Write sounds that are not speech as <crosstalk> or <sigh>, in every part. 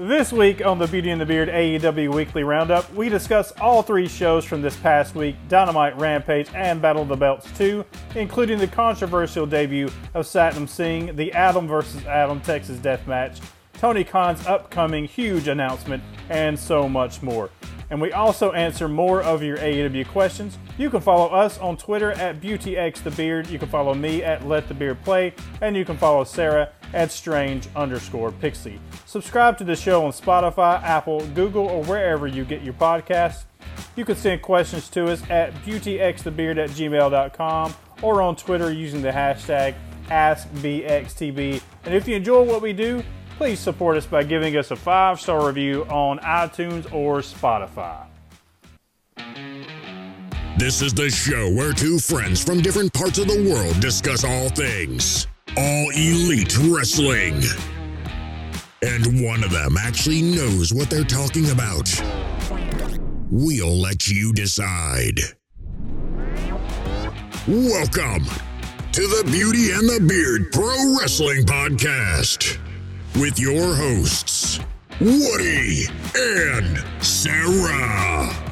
This week on the Beauty and the Beard AEW Weekly Roundup, we discuss all three shows from this past week Dynamite Rampage and Battle of the Belts 2, including the controversial debut of Satnam Singh, the Adam vs. Adam Texas Death Match, Tony Khan's upcoming huge announcement, and so much more. And we also answer more of your AEW questions. You can follow us on Twitter at BeautyXTheBeard. You can follow me at Let the Beard Play, and you can follow Sarah at Strange underscore Pixie. Subscribe to the show on Spotify, Apple, Google, or wherever you get your podcasts. You can send questions to us at beautyxthebeard at gmail.com or on Twitter using the hashtag AskBXTB. And if you enjoy what we do, please support us by giving us a five star review on iTunes or Spotify. This is the show where two friends from different parts of the world discuss all things, all elite wrestling. And one of them actually knows what they're talking about. We'll let you decide. Welcome to the Beauty and the Beard Pro Wrestling Podcast with your hosts, Woody and Sarah.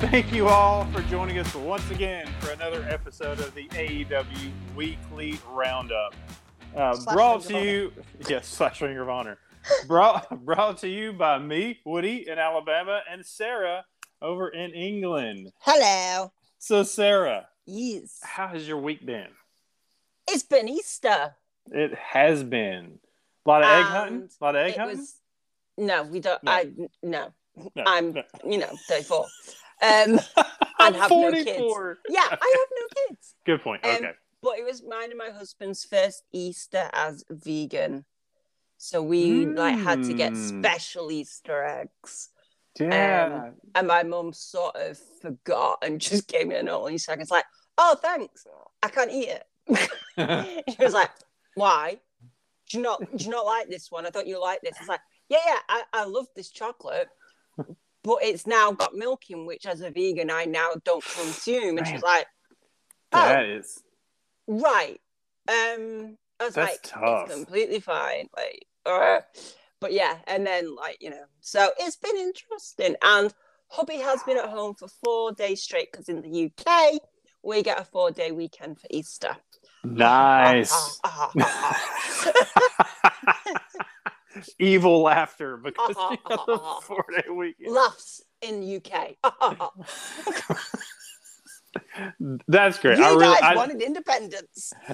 Thank you all for joining us once again for another episode of the AEW Weekly Roundup. Uh, brought to you, <laughs> yes, slash ring of honor. brought brought to you by me, Woody in Alabama, and Sarah over in England. Hello. So, Sarah, Yes. how has your week been? It's been Easter. It has been a lot of egg hunting. A lot of egg hunting. was no, we don't No. I no. No, I'm no. you know, 34. <laughs> Um <laughs> I'm have no kids. 44. yeah, I have no kids. Good point. Um, Okay. But it was mine and my husband's first Easter as vegan. So we like had to get Mm. special Easter eggs. yeah. And my mum sort of forgot and <laughs> just gave me a note on Easter egg. It's like, oh thanks. I can't eat it. <laughs> she was like, "Why? Do you not do you not like this one? I thought you liked this." It's like, "Yeah, yeah, I, I love this chocolate, but it's now got milk in, which as a vegan I now don't consume." And she's like, "Oh, that is. right." Um, I was That's like, tough. "It's completely fine." Like, uh, but yeah, and then like you know, so it's been interesting, and hubby has been at home for four days straight because in the UK we get a four day weekend for Easter. Nice. <laughs> Ah, ah, ah. <laughs> Evil laughter because you got the <laughs> four day weekend. laughs in UK. That's great. you I really, guys I, wanted independence. <laughs>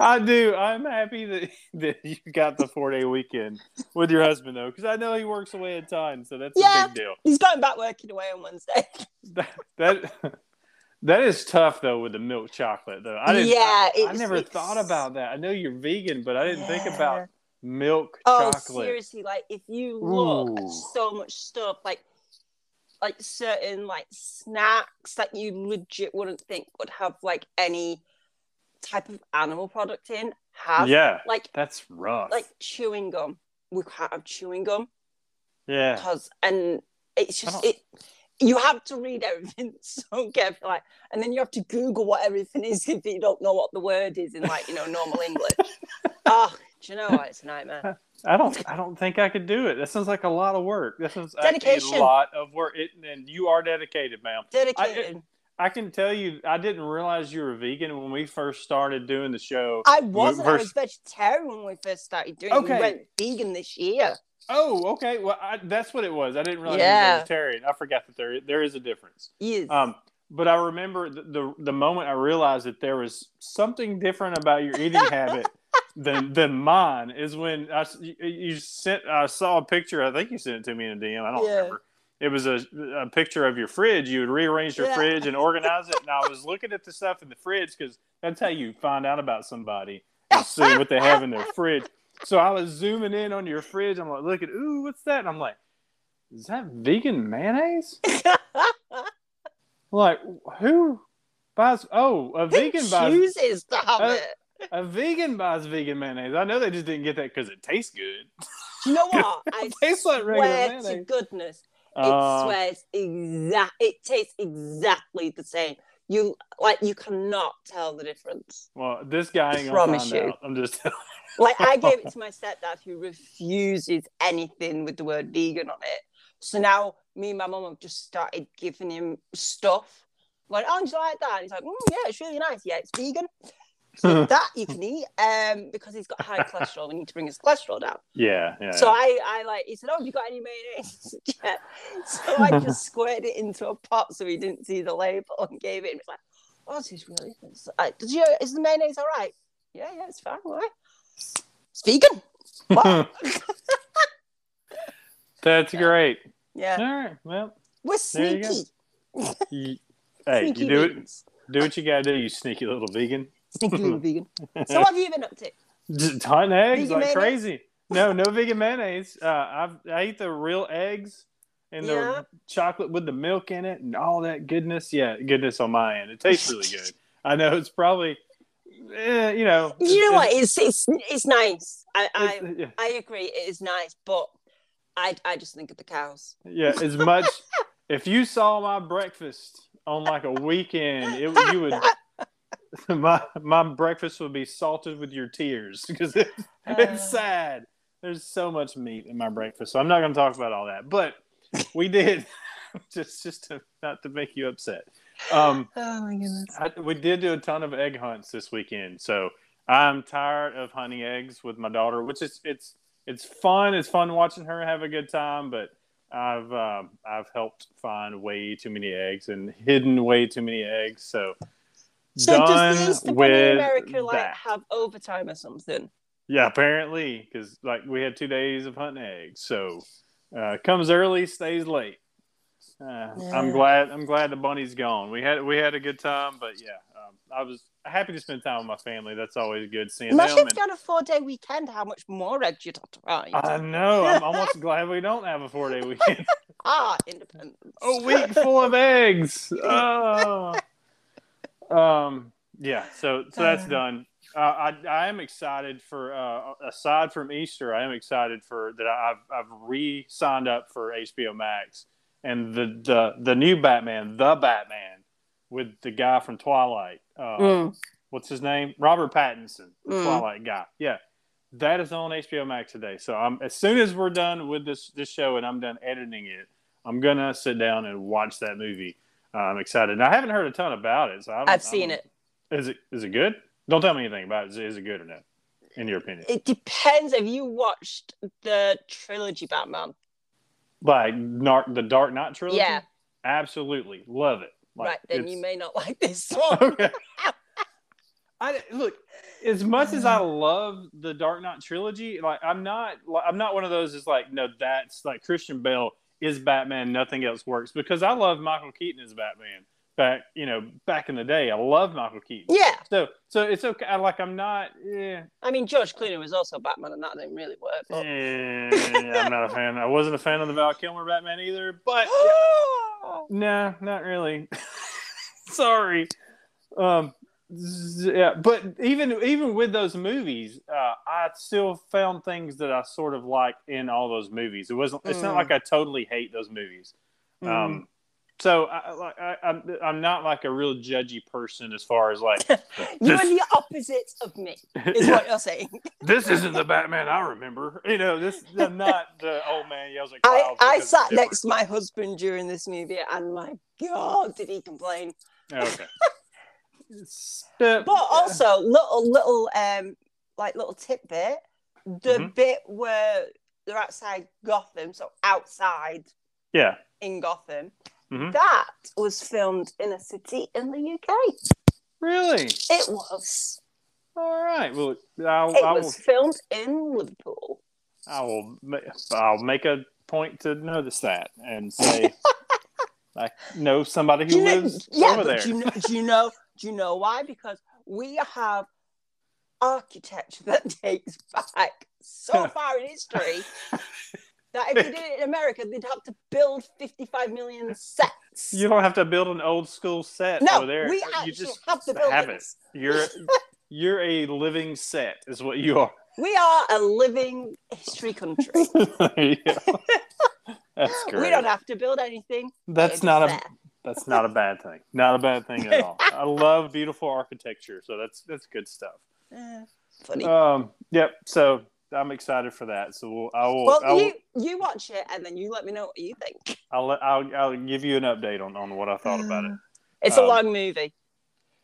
I do. I'm happy that that you got the four day weekend with your husband though, because I know he works away a ton, so that's Yeah. a big deal. He's going back working away on Wednesday. <laughs> That, that that is tough though with the milk chocolate though. I didn't. Yeah, I, I never it's- thought about that. I know you're vegan, but I didn't think about milk Oh, chocolate. seriously, like if you look at so much stuff, like like certain like snacks that you legit wouldn't think would have like any type of animal product in have Yeah, like that's rough. like chewing gum. We can't have chewing gum yeah, because and it's just it you have to read everything <laughs> so carefully like, and then you have to google what everything is if you don't know what the word is in like you know normal english oh <laughs> do you know what it's a nightmare I don't. I don't think I could do it. That sounds like a lot of work. Sounds like Dedication. a lot of work. It, and you are dedicated, ma'am. dedicated I can tell you, I didn't realize you were vegan when we first started doing the show. I, wasn't i was vegetarian when we first started doing it Okay. we went vegan this year Oh, okay. Well, I, that's what it was. I didn't realize Yeah. were vegetarian. I forgot that there there is a difference. yes Um, but I remember the, the the moment I realized that there was something different about your eating <laughs> habit than than mine is when you, you sent I saw a picture. I think you sent it to me in a DM. I don't Yeah. remember. It was a, a picture of your fridge. You had rearranged your Yeah. fridge and organized it, and I was <laughs> looking at the stuff in the fridge because that's how you find out about somebody. <laughs> You see what they have in their fridge. So I was zooming in on your fridge. I'm like, looking, ooh, what's that? And I'm like, is that vegan mayonnaise? Like, who buys? Oh, a vegan buys. chooses to have it A vegan buys vegan mayonnaise. I know they just didn't get that because it tastes good. you know what <laughs> i It tastes like regular swear to mayonnaise. goodness it Uh, swears exact it tastes exactly the same You like you cannot tell the difference. Well, this guy ain't gonna Promise find you. out. I'm just <laughs> <laughs> Like I gave it to <laughs> my stepdad who refuses anything with the word vegan on it. So now me and my mum have just started giving him stuff. Like, oh, do you like that? And he's like, mm, yeah, it's really nice. Yeah, it's vegan. So <laughs> that you can eat. Um, because he's got high cholesterol, we need to bring his cholesterol down. yeah, yeah. So I, I like, he said, "Oh, have you got any mayonnaise?" Yeah. So I just squared it into a pot so he didn't see the label and gave it. And he's like, "Oh, this is really good." So I, Did you? Is the mayonnaise all right? Yeah, yeah, it's fine. All right. It's vegan. Wow. <laughs> That's great. yeah, All right. Well, we're you sneaky. <laughs> you, hey, Sneaky you do it. Do what you gotta do. You sneaky little vegan. Sneaky little <laughs> vegan. So what have you been up to? Just eggs Vegan like mayonnaise? crazy. No, no vegan mayonnaise. Uh, I've I eat the real eggs and the Yeah. chocolate with the milk in it and all that goodness. Yeah, goodness on my end. It tastes really good. I know it's probably, eh, you know. You know what? it's- It's it's nice. I I, yeah. I agree. It is nice, but I I just think of the cows. Yeah, as much. <laughs> if you saw my breakfast on like a weekend, it you would. <laughs> My my breakfast would be salted with your tears because it, Uh. it's sad. There's so much meat in my breakfast, so I'm not going to talk about all that. But we did <laughs> just just to not to make you upset. Um, <laughs> Oh my goodness. I, we did do a ton of egg hunts this weekend, so I'm tired of hunting eggs with my daughter, which is it's it's fun. It's fun watching her have a good time, but I've um, I've helped find way too many eggs and hidden way too many eggs. So, So done does the with in America like that. have overtime or something? Yeah, apparently, because like we had two days of hunting eggs, so uh, comes early, stays late. Uh, I'm glad. I'm glad the bunny's gone. We had we had a good time, but yeah, um, I was happy to spend time with my family. That's always good seeing Imagine them. you had a four day weekend, how much more eggs you'd have to find. I know. I'm almost <laughs> glad we don't have a four day <laughs> weekend. ah, independence. a week full of eggs. Oh. Um. Yeah. So so that's Uh. done. Uh, I I am excited for uh, aside from Easter, I am excited for that. I've I've re signed up for HBO Max and the the the new Batman, the Batman, with the guy from Twilight. Uh, Mm. What's his name? Robert Pattinson, the Mm. Twilight guy. Yeah. That is on HBO Max today. So I'm as soon as we're done with this this show and I'm done editing it, I'm gonna sit down and watch that movie. Uh, I'm excited. And I haven't heard a ton about it, so I I've seen it. Is it is it good? Don't tell me anything about it. Is it, is it good or not? In your opinion, It depends. Have you watched the trilogy Batman? Like the Dark Knight trilogy? Yeah. absolutely love it. Like, right, then you may not like this <laughs> okay. <laughs> I look as much as I love the Dark Knight trilogy. Like I'm not, I'm not one of those. Is like no, that's like Christian Bale is Batman. Nothing else works because I love Michael Keaton as Batman. Back, you know, back in the day, I love Michael Keaton. yeah, So, so it's okay. I, like I'm not. Yeah, I mean George Clooney was also Batman, and that didn't really work. But... eh, I'm not a fan. I wasn't a fan of the Val Kilmer Batman either. But <gasps> No, not really. <laughs> Sorry. Um, yeah, but even even with those movies, uh, I still found things that I sort of like in all those movies. It wasn't. It's not Mm. like I totally hate those movies. Um, so I, I, I'm, I'm not like a real judgy person as far as like <laughs> You're the opposite of me, <laughs> is what you're saying. <laughs> this isn't the Batman I remember. You know, this I'm not the old man yells at I, clouds. I sat next to my husband during this movie, and my God, did he complain? Okay. Uh, But also, little little um like little tidbit, the Mhm. bit where they're outside Gotham, so outside yeah. in Gotham, Mhm. that was filmed in a city in the UK. Really? It was. All right. Well, I'll, It I will. was filmed in Liverpool. I will. I'll make a point to notice that and say, <laughs> I know somebody who you know, lives yeah, over there. do you know? Do you know? Do you know why? Because we have architecture that <laughs> dates back so <laughs> far in history that if they did it in America, they'd have to build 55 million sets. You don't have to build an old school set no, over there. we you just have the have it. You're <laughs> you're a living set, is what you are. We are a living history country. <laughs> That's great. we don't have to build anything. That's not a. That's not a bad thing. Not a bad thing at all. I <laughs> love beautiful architecture, so that's that's good stuff. Eh, funny. Um, yep. So I'm excited for that. So we'll, I will. well, I will you you watch it and then you let me know what you think. <laughs> I'll, I'll I'll give you an update on, on what I thought about it. <sighs> It's a Um, long movie.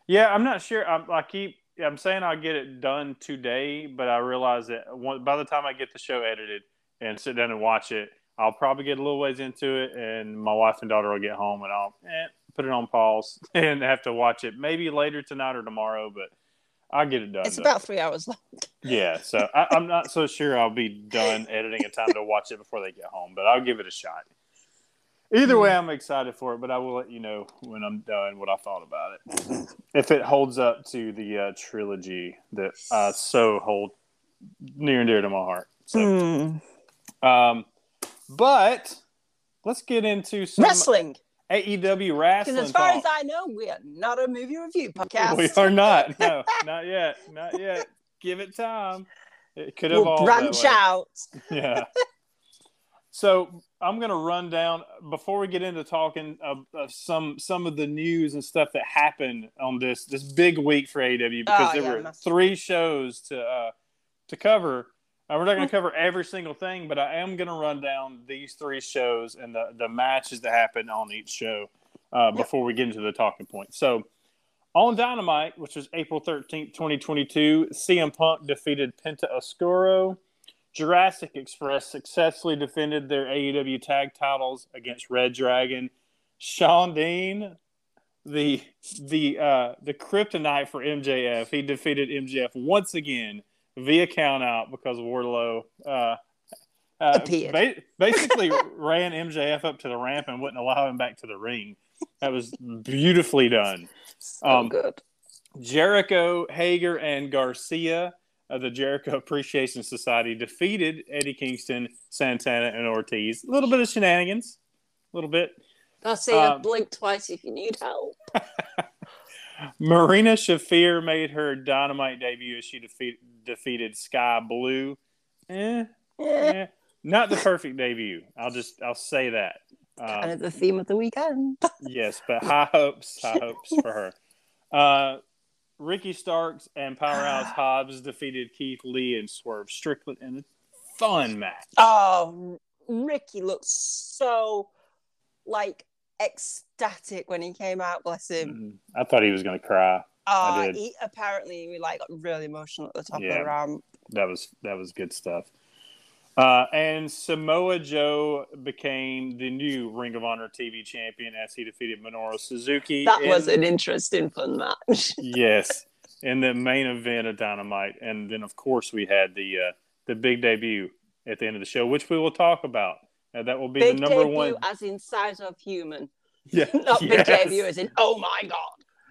Yeah, I'm not sure. I'm, I keep. I'm saying I'll get it done today, but I realize that one, by the time I get the show edited and sit down and watch it, I'll probably get a little ways into it, and my wife and daughter will get home, and I'll eh, put it on pause <laughs> and have to watch it maybe later tonight or tomorrow. But I'll get it done. It's though. about three hours long. yeah. So I, I'm not so sure I'll be done editing in time to watch it before they get home, but I'll give it a shot. Either way, I'm excited for it, but I will let you know when I'm done what I thought about it. If it holds up to the uh, trilogy that I so hold near and dear to my heart. So, Hmm. um, but let's get into some Wrestling. AEW wrestling. Because as far talk. as I know, we are not a movie review <laughs> podcast. we are not. <laughs> No, not yet. Not yet. Give it time. It could We'll evolve. branch out. <laughs> yeah. So I'm going to run down before we get into talking of, of some some of the news and stuff that happened on this this big week for AEW because Oh, there yeah, were three shows to uh, to cover. Uh, we're not going to cover every single thing, but I am going to run down these three shows and the the matches that happened on each show uh, before we get into the talking points. So. On Dynamite, which was April 13th, 2022, CM Punk defeated Penta Oscuro. Jurassic Express successfully defended their AEW tag titles against Red Dragon. Shawn Dean, the the uh, the kryptonite for MJF, he defeated MJF once again via count out because Wardlow uh, uh, Appeared. ba- <laughs> basically ran MJF up to the ramp and wouldn't allow him back to the ring. That was beautifully done. So Um, good. Jericho, Hager, and Garcia of the Jericho Appreciation Society defeated Eddie Kingston, Santana, and Ortiz. A little bit of shenanigans, a little bit. Garcia, um, blink twice if you need help. <laughs> Marina Shafir made her Dynamite debut as she defeat, defeated Sky Blue. Eh, Eh, eh, not the perfect debut. I'll just I'll say that. kind Um, of the theme of the weekend. <laughs> yes, but high hopes, high hopes for her. Uh, Ricky Starks and Powerhouse <sighs> Hobbs defeated Keith Lee and Swerve Strickland in a fun match. Oh, Ricky looked so like ecstatic when he came out. Bless him. Mhm. I thought he was going to cry. Oh, he apparently we like got really emotional at the top of Yeah. the ramp. That was that was good stuff. Uh, and Samoa Joe became the new Ring of Honor TV champion as he defeated Minoru Suzuki. That in- was an interesting, fun match. <laughs> yes, in the main event of Dynamite, and then of course we had the uh, the big debut at the end of the show, which we will talk about. That will be Big the number debut one. as in size of human, <laughs> Yeah, <laughs> not big debut as in oh my god.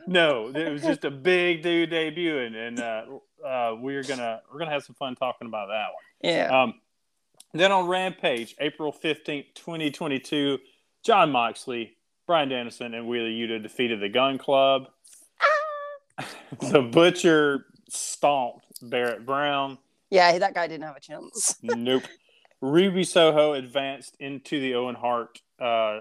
No, it was just a big dude debut. and uh, uh, we're gonna we're gonna have some fun talking about that one. Yeah. Um, then on Rampage, April 15th, 2022, Jon Moxley, Bryan Danielson, and Wheeler Yuta defeated the Gun Club. <laughs> the Butcher stomped Barrett Brown. yeah, that guy didn't have a chance. Nope. Ruby Soho advanced into the Owen Hart uh,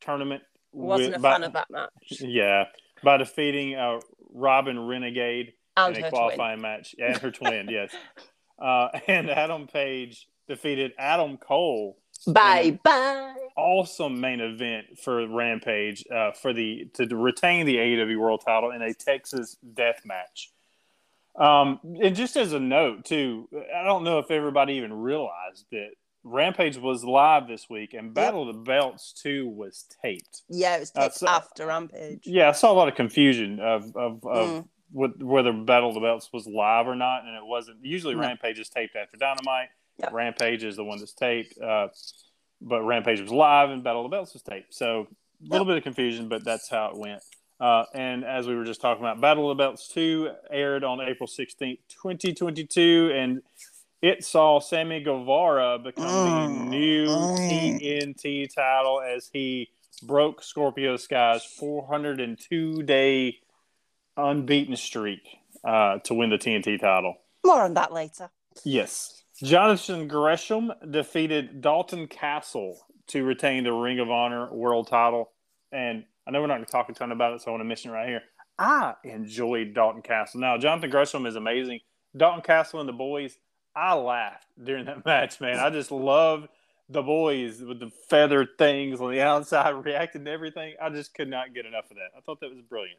tournament. Wasn't with- a by- fan of that match. Yeah, by defeating uh, Robyn Renegade And in a twin. qualifying match. And her twin, yes. <laughs> Uh, and Adam Page defeated Adam Cole. Bye bye. Awesome main event for Rampage uh, for the to retain the AEW World Title in a Texas Death Match. Um, and just as a note, too, I don't know if everybody even realized that Rampage was live this week, and Battle of the Belts two was taped. Yeah, it was Uh, taped so- after Rampage. Yeah, I saw a lot of confusion of of, of Mm. what, whether Battle of the Belts was live or not, and it wasn't. Usually, No. Rampage is taped after Dynamite. Yeah. Rampage is the one that's taped, uh, but Rampage was live and Battle of the Belts was taped. So a little bit of confusion, but that's how it went. Uh, and as we were just talking about, Battle of the Belts 2 aired on April 16th, 2022, and it saw Sammy Guevara become the Mm. new Mm. TNT title as he broke Scorpio Sky's 402 day unbeaten streak uh, to win the TNT title. More on that later. Yes. Jonathan Gresham defeated Dalton Castle to retain the Ring of Honor world title. and I know we're not going to talk a ton about it, so I want to mention it right here. I enjoyed Dalton Castle. Now, Jonathan Gresham is amazing. Dalton Castle and the boys, I laughed during that <laughs> match, man. I just love the boys with the feathered things on the <laughs> outside reacting to everything. I just could not get enough of that. I thought that was brilliant.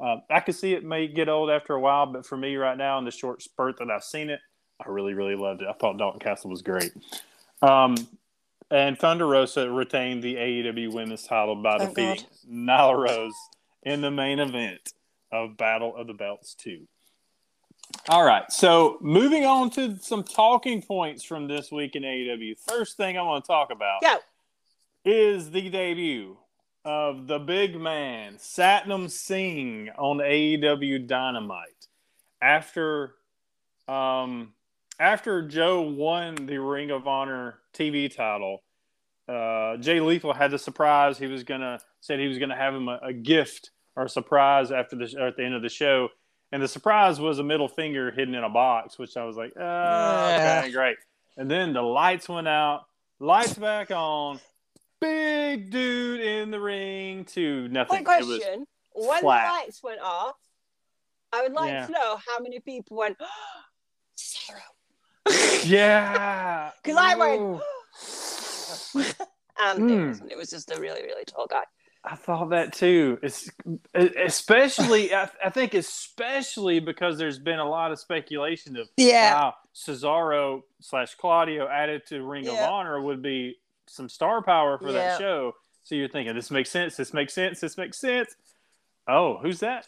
Um, I could see it may get old after a while, but for me right now, in the short spurt that I've seen it, I really, really loved it. I thought Dalton Castle was great. Um, and Thunder Rosa retained the AEW Women's title by Thank defeating Nyla Rose in the main event of Battle of the Belts 2. All right, so moving on to some talking points from this week in AEW. First thing I want to talk about Go. is the debut of the big man Satnam Singh on AEW Dynamite after um after Joe won the Ring of Honor TV title. Uh, Jay Lethal had the surprise. He was gonna said he was gonna have him a, a gift or a surprise after the at the end of the show, and the surprise was a middle finger hidden in a box, which I was like, oh, Yeah. okay, great. And then the lights went out, lights back on, big dude in the ring to nothing. Quick question: When flat. the lights went off, I would like Yeah. to know how many people went <gasps> Cesaro. yeah, <laughs> Because I went, Ooh. and Mm. it, wasn't. it was just a really, really tall guy. I thought that too. It's especially, I, I think, especially because there's been a lot of speculation of Yeah. wow, Cesaro slash Claudio added to Ring of Honor would be some star power for Yeah. that show. So you're thinking, this makes sense. This makes sense. This makes sense. Oh, who's that?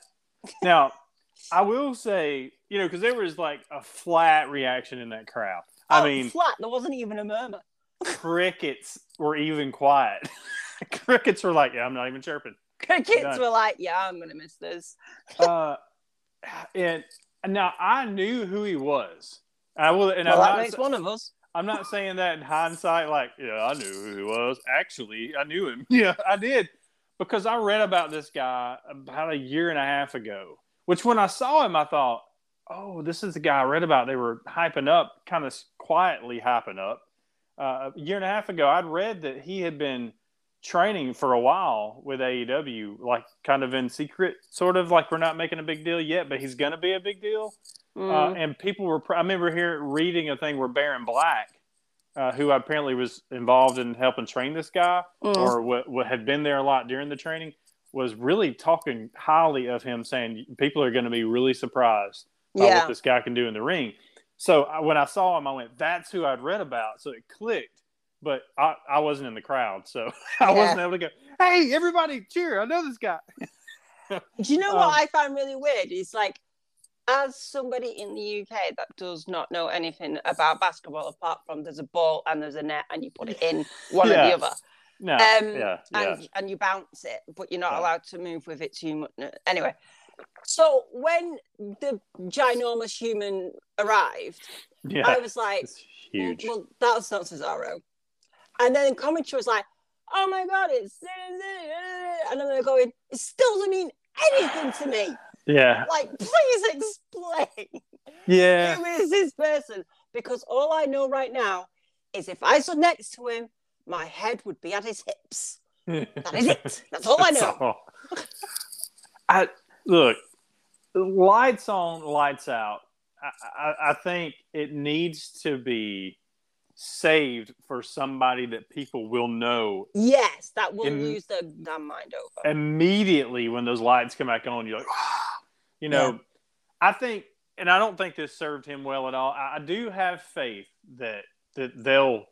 Now, I will say, you know, because there was like a flat reaction in that crowd. I Oh, mean, flat. There wasn't even a murmur. crickets were even quiet. <laughs> <laughs> crickets were like, yeah, I'm not even chirping. Crickets were like, "Yeah, I'm gonna miss this." <laughs> uh, and now I knew who he was. I will, and well, I'm, that not, makes one of us. I'm not saying that in <laughs> hindsight. Like, yeah, I knew who he was. Actually, I knew him. Yeah, I did because I read about this guy about a year and a half ago. Which, when I saw him, I thought, oh, this is the guy I read about. They were hyping up, kind of quietly hyping up. Uh, a year and a half ago, I'd read that he had been training for a while with AEW, like kind of in secret, sort of like we're not making a big deal yet, but he's going to be a big deal. Uh, Mm. and people were, I remember here reading a thing where Baron Black, uh, who apparently was involved in helping train this guy Mm. or what, what had been there a lot during the training, was really talking highly of him, saying people are going to be really surprised by yeah. what this guy can do in the ring. So I, when I saw him, I went, "That's who I'd read about." So it clicked, but I, I wasn't in the crowd, so <laughs> I Yeah. wasn't able to go. Hey, everybody, cheer! I know this guy. <laughs> Do you know what Um, I find really weird? Is like, as somebody in the UK that does not know anything about basketball apart from there's a ball and there's a net and you put it in one or the other, No, um, yeah, yeah, and and you bounce it, but you're not Yeah. allowed to move with it too much. Anyway, so when the ginormous human arrived, yeah. I was like, huge. well, that's not Cesaro. And then the commentary was like, oh my god, it's uh, and then they're going, it still doesn't mean anything to me. yeah, Like, please explain yeah. who is this person? Because all I know right now is if I stood next to him, my head would be at his hips. <laughs> That is it. That's all I know. I look, lights on, lights out. I, I, I think it needs to be saved for somebody that people will know Yes, that will In- lose their damn mind over. immediately when those lights come back on. You're like, <sighs> you know, I think, and I don't think this served him well at all. I, I do have faith that that they'll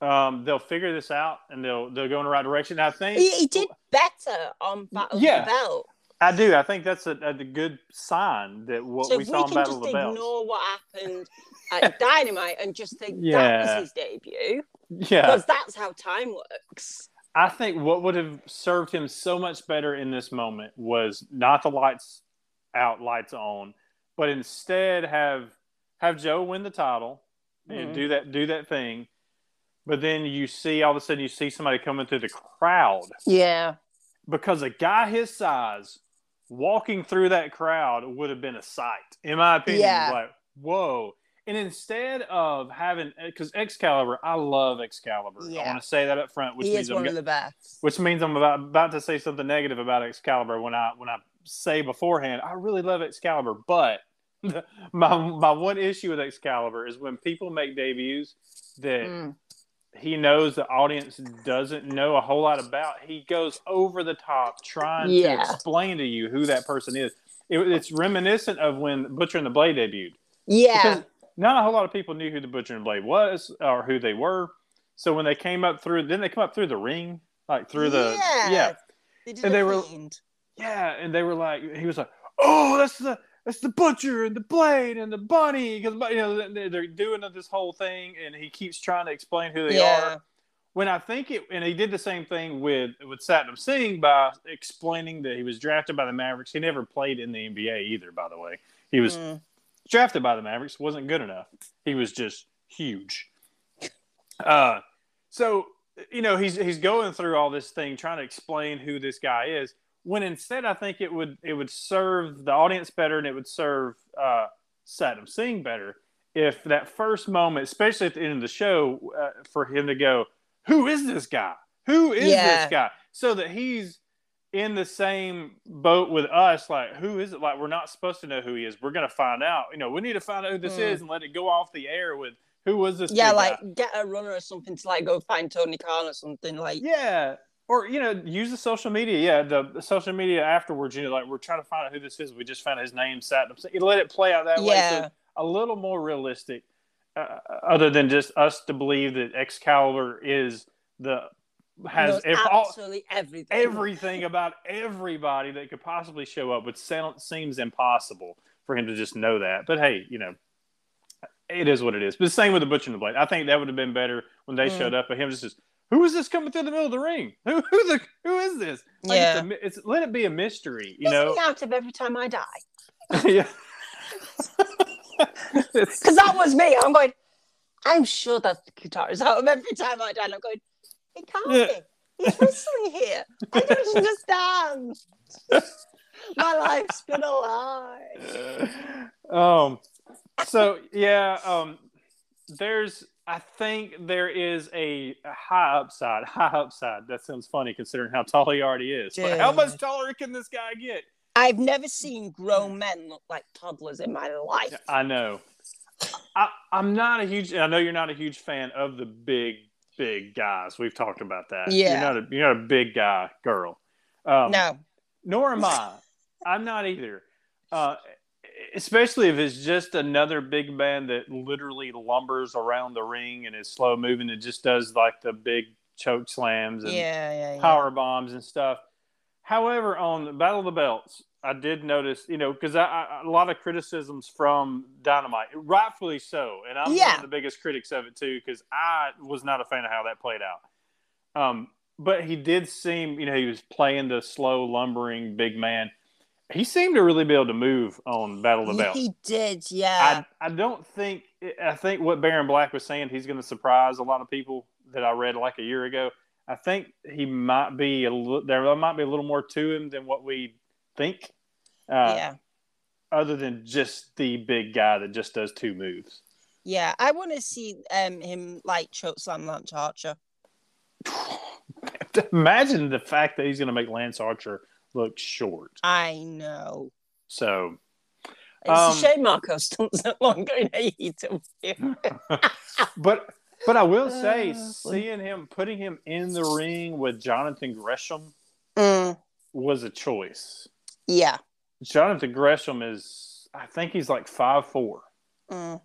um, they'll figure this out and they'll they'll go in the right direction. I think He, he did better on Battle Yeah. of the Belt. I do. I think that's a, a good sign that what So we saw we in can Battle of the Belts. ignore what happened at Dynamite and just think that was his debut, Yeah, because that's how time works. I think what would have served him so much better in this moment was not the lights out, lights on, but instead have have Joe win the title and Mhm. do that do that thing. But then you see all of a sudden you see somebody coming through the crowd Yeah. because a guy his size walking through that crowd would have been a sight, in my opinion. Yeah. Like, whoa. And instead of having, because Excalibur, I love Excalibur. Yeah. I want to say that up front, which he means is I'm one go- of the best. which means I'm about about to say something negative about Excalibur when I when I say beforehand I really love Excalibur, but <laughs> my my one issue with Excalibur is when people make debuts that Mm. he knows the audience doesn't know a whole lot about. He goes over the top trying Yeah. to explain to you who that person is. It, it's reminiscent of when Butcher and the Blade debuted Yeah. because not a whole lot of people knew who the Butcher and Blade was or who they were. So when they came up through, then they come up through the ring, like through the Yeah. yeah, They And they were- fiend. yeah, and they were like, he was like, oh, that's the that's the Butcher and the Blade and the Bunny because you know they- they're doing this whole thing, and he keeps trying to explain who they Yeah. are. When I think it, and he did the same thing with with Satnam Singh by explaining that he was drafted by the Mavericks. He never played in the NBA either, by the way. He was Mm. Drafted by the Mavericks, wasn't good enough. He was just huge. Uh, so you know he's he's going through all this thing trying to explain who this guy is. When instead, I think it would it would serve the audience better, and it would serve uh, Satnam Singh better if that first moment, especially at the end of the show, uh, for him to go, "Who is this guy? Who is Yeah. this guy?" So that he's in the same boat with us. Like, who is it? Like, we're not supposed to know who he is. We're gonna find out. You know, we need to find out who this Mm. is and let it go off the air with who was this? Yeah, like guy? get a runner or something to like go find Tony Khan or something. Like yeah. Or you know, use the social media. Yeah, the, the social media afterwards. You know, like we're trying to find out who this is. We just found his name, sat. You let it play out that way. Yeah. So a little more realistic, uh, other than just us to believe that Excalibur is the has ev- all, absolutely everything. everything about everybody that could possibly show up, which sound, seems impossible for him to just know that. But hey, you know, it is what it is. But the same with the Butcher and the Blade. I think that would have been better when they Mm. showed up, but him just, says, who is this coming through the middle of the ring? Who who the who is this? Like, Yeah. it's, a, it's let it be a mystery, you Isn't know? he out of every time I die? <laughs> yeah. <laughs> Because that was me. I'm going. I'm sure that the guitar is out of every time I die. I'm going. It can't Yeah. be. He's whistling here. I don't <laughs> understand. My life's been a lie. um so yeah um there's i think there is a high upside high upside that sounds funny considering how tall he already is but how much taller can this guy get I've never seen grown men look like toddlers in my life. i know I, i'm not a huge i know you're not a huge fan of the big big guys we've talked about that Yeah. you're not a, you're not a big guy girl um, No. nor am I. <laughs> I'm not either. Uh, especially if it's just another big man that literally lumbers around the ring and is slow moving and just does like the big choke slams and Yeah, yeah, yeah. power bombs and stuff. However, on the Battle of the Belts, I did notice, you know, because I, I, a lot of criticisms from Dynamite, rightfully so, and I'm one of the biggest critics of it too, because I was not a fan of how that played out. Um, but he did seem, you know, he was playing the slow, lumbering big man. He seemed to really be able to move on Battle of the Belts. He did, yeah. I, I don't think I think what Baron Black was saying he's going to surprise a lot of people that I read like a year ago. I think he might be a little, there might be a little more to him than what we think. Uh, yeah. Other than just the big guy that just does two moves. Yeah. I want to see um him like choke slam Lance Archer. <laughs> Imagine the fact that he's going to make Lance Archer look short. I know. So It's Um, a shame Marko Stunt's no longer in AEW. <laughs> but but I will say, <laughs> Uh, seeing him putting him in the ring with Jonathan Gresham Mm, was a choice. Yeah. Jonathan Gresham is, I think he's like five four, Mm,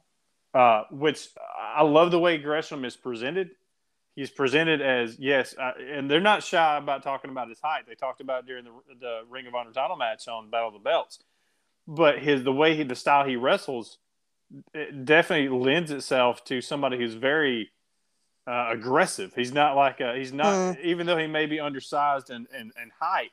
uh, which I love the way Gresham is presented. He's presented as yes, uh, and they're not shy about talking about his height. They talked about it during the the Ring of Honor title match on Battle of the Belts. But his the way he the style he wrestles it definitely lends itself to somebody who's very uh, aggressive. He's not like a, he's not even though he may be undersized and and, and height.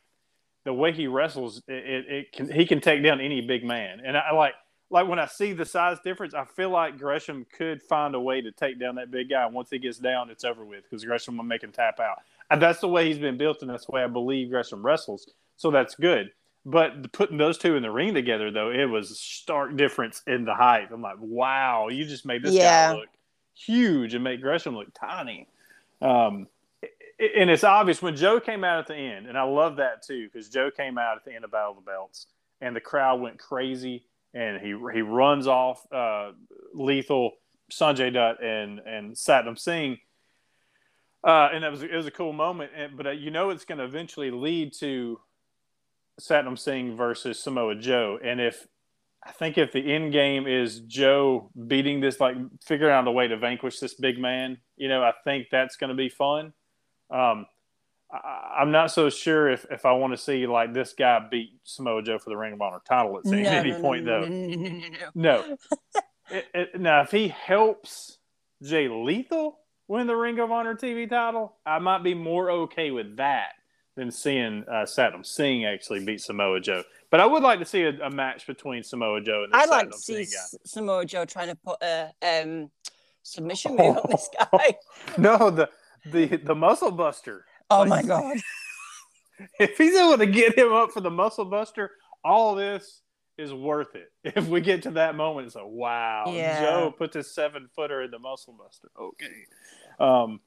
The way he wrestles, it, it, can he can take down any big man. And I like like when I see the size difference, I feel like Gresham could find a way to take down that big guy. And once he gets down, it's over with because Gresham will make him tap out. And that's the way he's been built, and that's the way I believe Gresham wrestles. So that's good. But putting those two in the ring together, though, it was a stark difference in the height. I'm like, wow, you just made this Yeah. guy look huge and make Gresham look tiny. Um, and it's obvious when Joe came out at the end, and I love that too because Joe came out at the end of Battle of the Belts, and the crowd went crazy, and he he runs off uh, Lethal, Sanjay Dutt, and and Satnam Singh. Uh, and that was it was a cool moment, and, but uh, you know it's going to eventually lead to Satnam Singh versus Samoa Joe, and if I think if the end game is Joe beating this, like figuring out a way to vanquish this big man, you know, I think that's going to be fun. Um, I, I'm not so sure if, if I want to see like this guy beat Samoa Joe for the Ring of Honor title at No, <laughs> any no, point, no, though. No. <laughs> It- it- now, if he helps Jay Lethal win the Ring of Honor TV title, I might be more okay with that than seeing uh, Satnam Singh actually beat Samoa Joe. But I would like to see a, a match between Samoa Joe and I'd like to see guy. S- Samoa Joe trying to put a um, submission <laughs> move on this guy. No, the the the Muscle Buster. Oh Like- my <laughs> god! If he's able to get him up for the Muscle Buster, all this is worth it. <laughs> If we get to that moment, it's like, wow, Yeah. Joe put this seven footer in the Muscle Buster. Okay, um,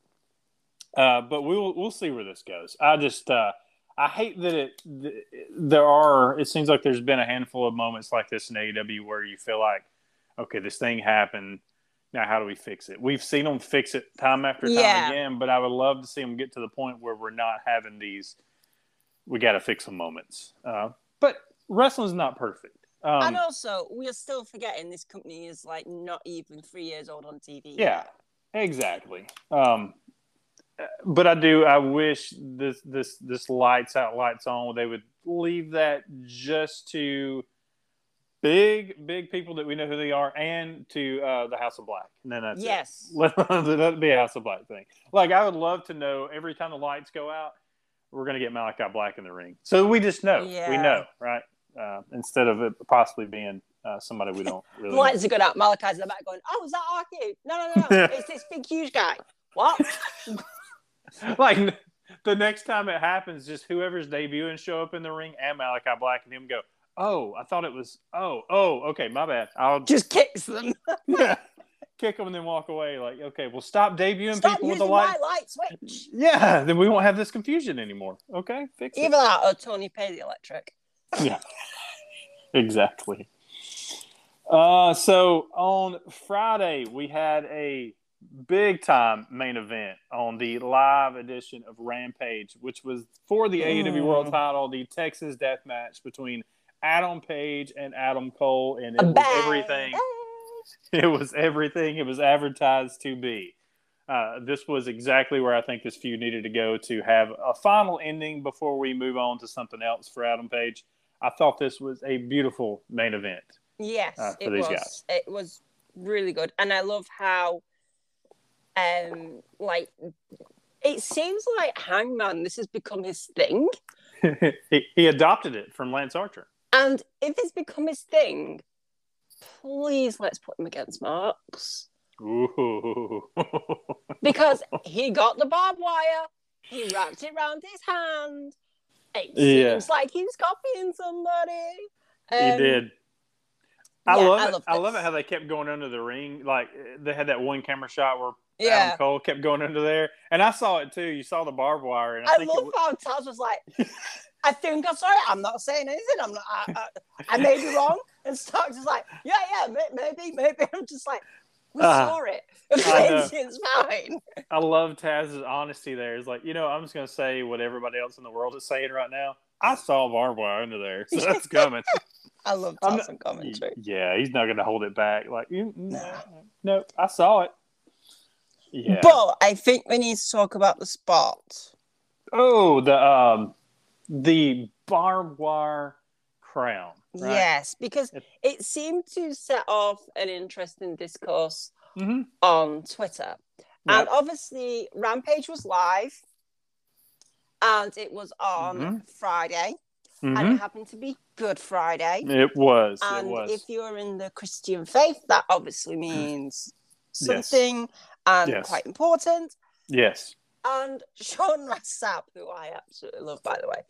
uh, but we'll we'll see where this goes. I just uh, I hate that it th- there are. It seems like there's been a handful of moments like this in AEW where you feel like, okay, this thing happened. Now, how do we fix it? We've seen them fix it time after time Yeah. again, but I would love to see them get to the point where we're not having these. We got to fix some moments. Uh, but wrestling's not perfect. Um, and also, we are still forgetting this company is like not even three years old on TV. Yeah, exactly. Um, but I do. I wish this this this lights out, lights on. They would leave that just to big big people that we know who they are, and to uh, the House of Black. And then that's. Yes. <laughs> Let that be a House of Black thing. Like I would love to know every time the lights go out, we're gonna get Malachi Black in the ring, so we just know. We know, right? Uh, instead of it possibly being uh, somebody we don't <laughs> really. Lights are good out. Malachi's in the back going, "Oh, is that RQ? No, no, no, <laughs> it's this big huge guy." What? like the next time it happens, just whoever's debuting show up in the ring and Malachi Black and him go, oh, I thought it was, oh, oh, okay, my bad. I'll Just kicks them. <laughs> yeah, kick them and then walk away. Like, okay, well, stop debuting Stop people with using the light. my light switch. Yeah, then we won't have this confusion anymore. Okay, fix it. Even or Tony Pay the electric. yeah, exactly. Uh, so on Friday we had a big time main event on the live edition of Rampage, which was for the AEW World Mm. Title, the Texas Death Match between Adam Page and Adam Cole, and it was everything. <laughs> It was everything it was advertised to be. Uh, this was exactly where I think this feud needed to go to have a final ending before we move on to something else for Adam Page. I thought this was a beautiful main event. Yes, uh, for it these was. guys. It was really good, and I love how, um, like, it seems like Hangman. This has become his thing, <laughs> he, he adopted it from Lance Archer. And if it's become his thing, please let's put him against Marks <laughs> because he got the barbed wire, he wrapped it around his hand. It Yeah. seems like he's copying somebody. he Um, did. I yeah, love I it. love I love it how they kept going under the ring. Like they had that one camera shot where Yeah. Adam Cole kept going under there, and I saw it too. You saw the barbed wire, and I, I it love was, how Taz was like, <laughs> I think I'm sorry, I'm not saying anything. I'm not, I, I, I may be wrong. <laughs> And Starks is like, yeah, yeah, maybe, maybe. I'm just like, we Ah, saw it. <laughs> It's, it's fine. I love Taz's honesty. There is like, you know, I'm just gonna say what everybody else in the world is saying right now. I saw barbed wire under there, so that's <laughs> coming. I love I'm Taz not- and commentary. yeah, he's not gonna hold it back. Like, you, no, Nah. no, I saw it. Yeah. But I think we need to talk about the spot. Oh, the um, the barbed wire crown. Right? Yes, because It- it seemed to set off an interesting discourse Mm-hmm. on Twitter. And obviously, Rampage was live and it was on Mhm. Friday. And hmm it happened to be Good Friday. It was. And it was. if you're in the Christian faith, that obviously means <clears throat> Yes. something and Yes. quite important. yes. And Sean Ross Sapp, who I absolutely love, by the way,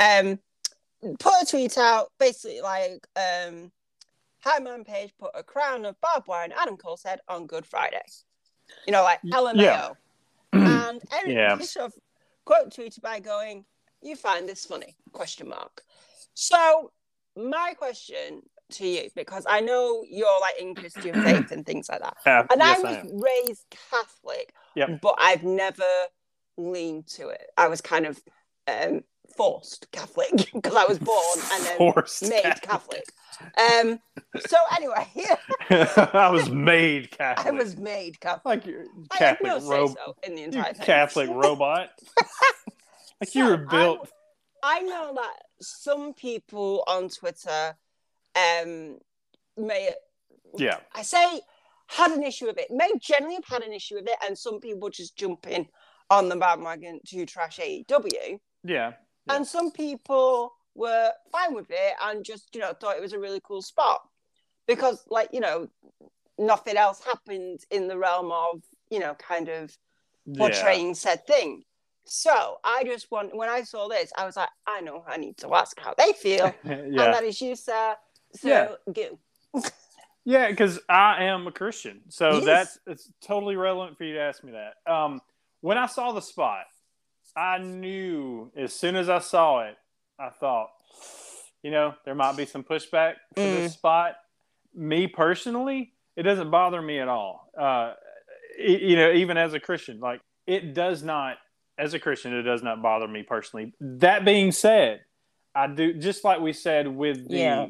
um, put a tweet out, basically like, um, "Hi, man, Page put a crown of barbed wire on Adam Cole's head on Good Friday." You know, like LMAO. Yeah. <clears throat> and Eric Yeah. Bischoff quote tweeted by going, "You find this funny?" Question mark. So my question to you, because I know you're like in Christian faith and things like that, <clears throat> and yes, I I was am. raised Catholic, Yep. but I've never leaned to it. I was kind of um, forced Catholic <laughs> because I was born and then Forced made Catholic. Catholic. Um, so anyway, <laughs> I was made Catholic. <laughs> I was made Catholic. like I have Catholic no say robot. so in the You entire thing. Catholic robot. like you were built. I know that some people on Twitter um may Yeah. I say had an issue with it, may generally have had an issue with it, and some people just jumping on the bandwagon to trash AEW. Yeah. Yeah. And some people were fine with it and just, you know, thought it was a really cool spot. Because like, you know, nothing else happened in the realm of, you know, kind of portraying said thing. So I just want when I saw this, I was like, I know I need to ask how they feel. <laughs> Yeah. And yeah. that is you, sir. So Yeah. go. <laughs> Yeah, because I am a Christian, so Yes. that's it's totally relevant for you to ask me that. Um, when I saw the spot, I knew as soon as I saw it, I thought, you know, there might be some pushback for this spot. Me personally, it doesn't bother me at all. Uh, y- you know, even as a Christian, like it does not. As a Christian, it does not bother me personally. That being said, I do just like we said with the Yeah.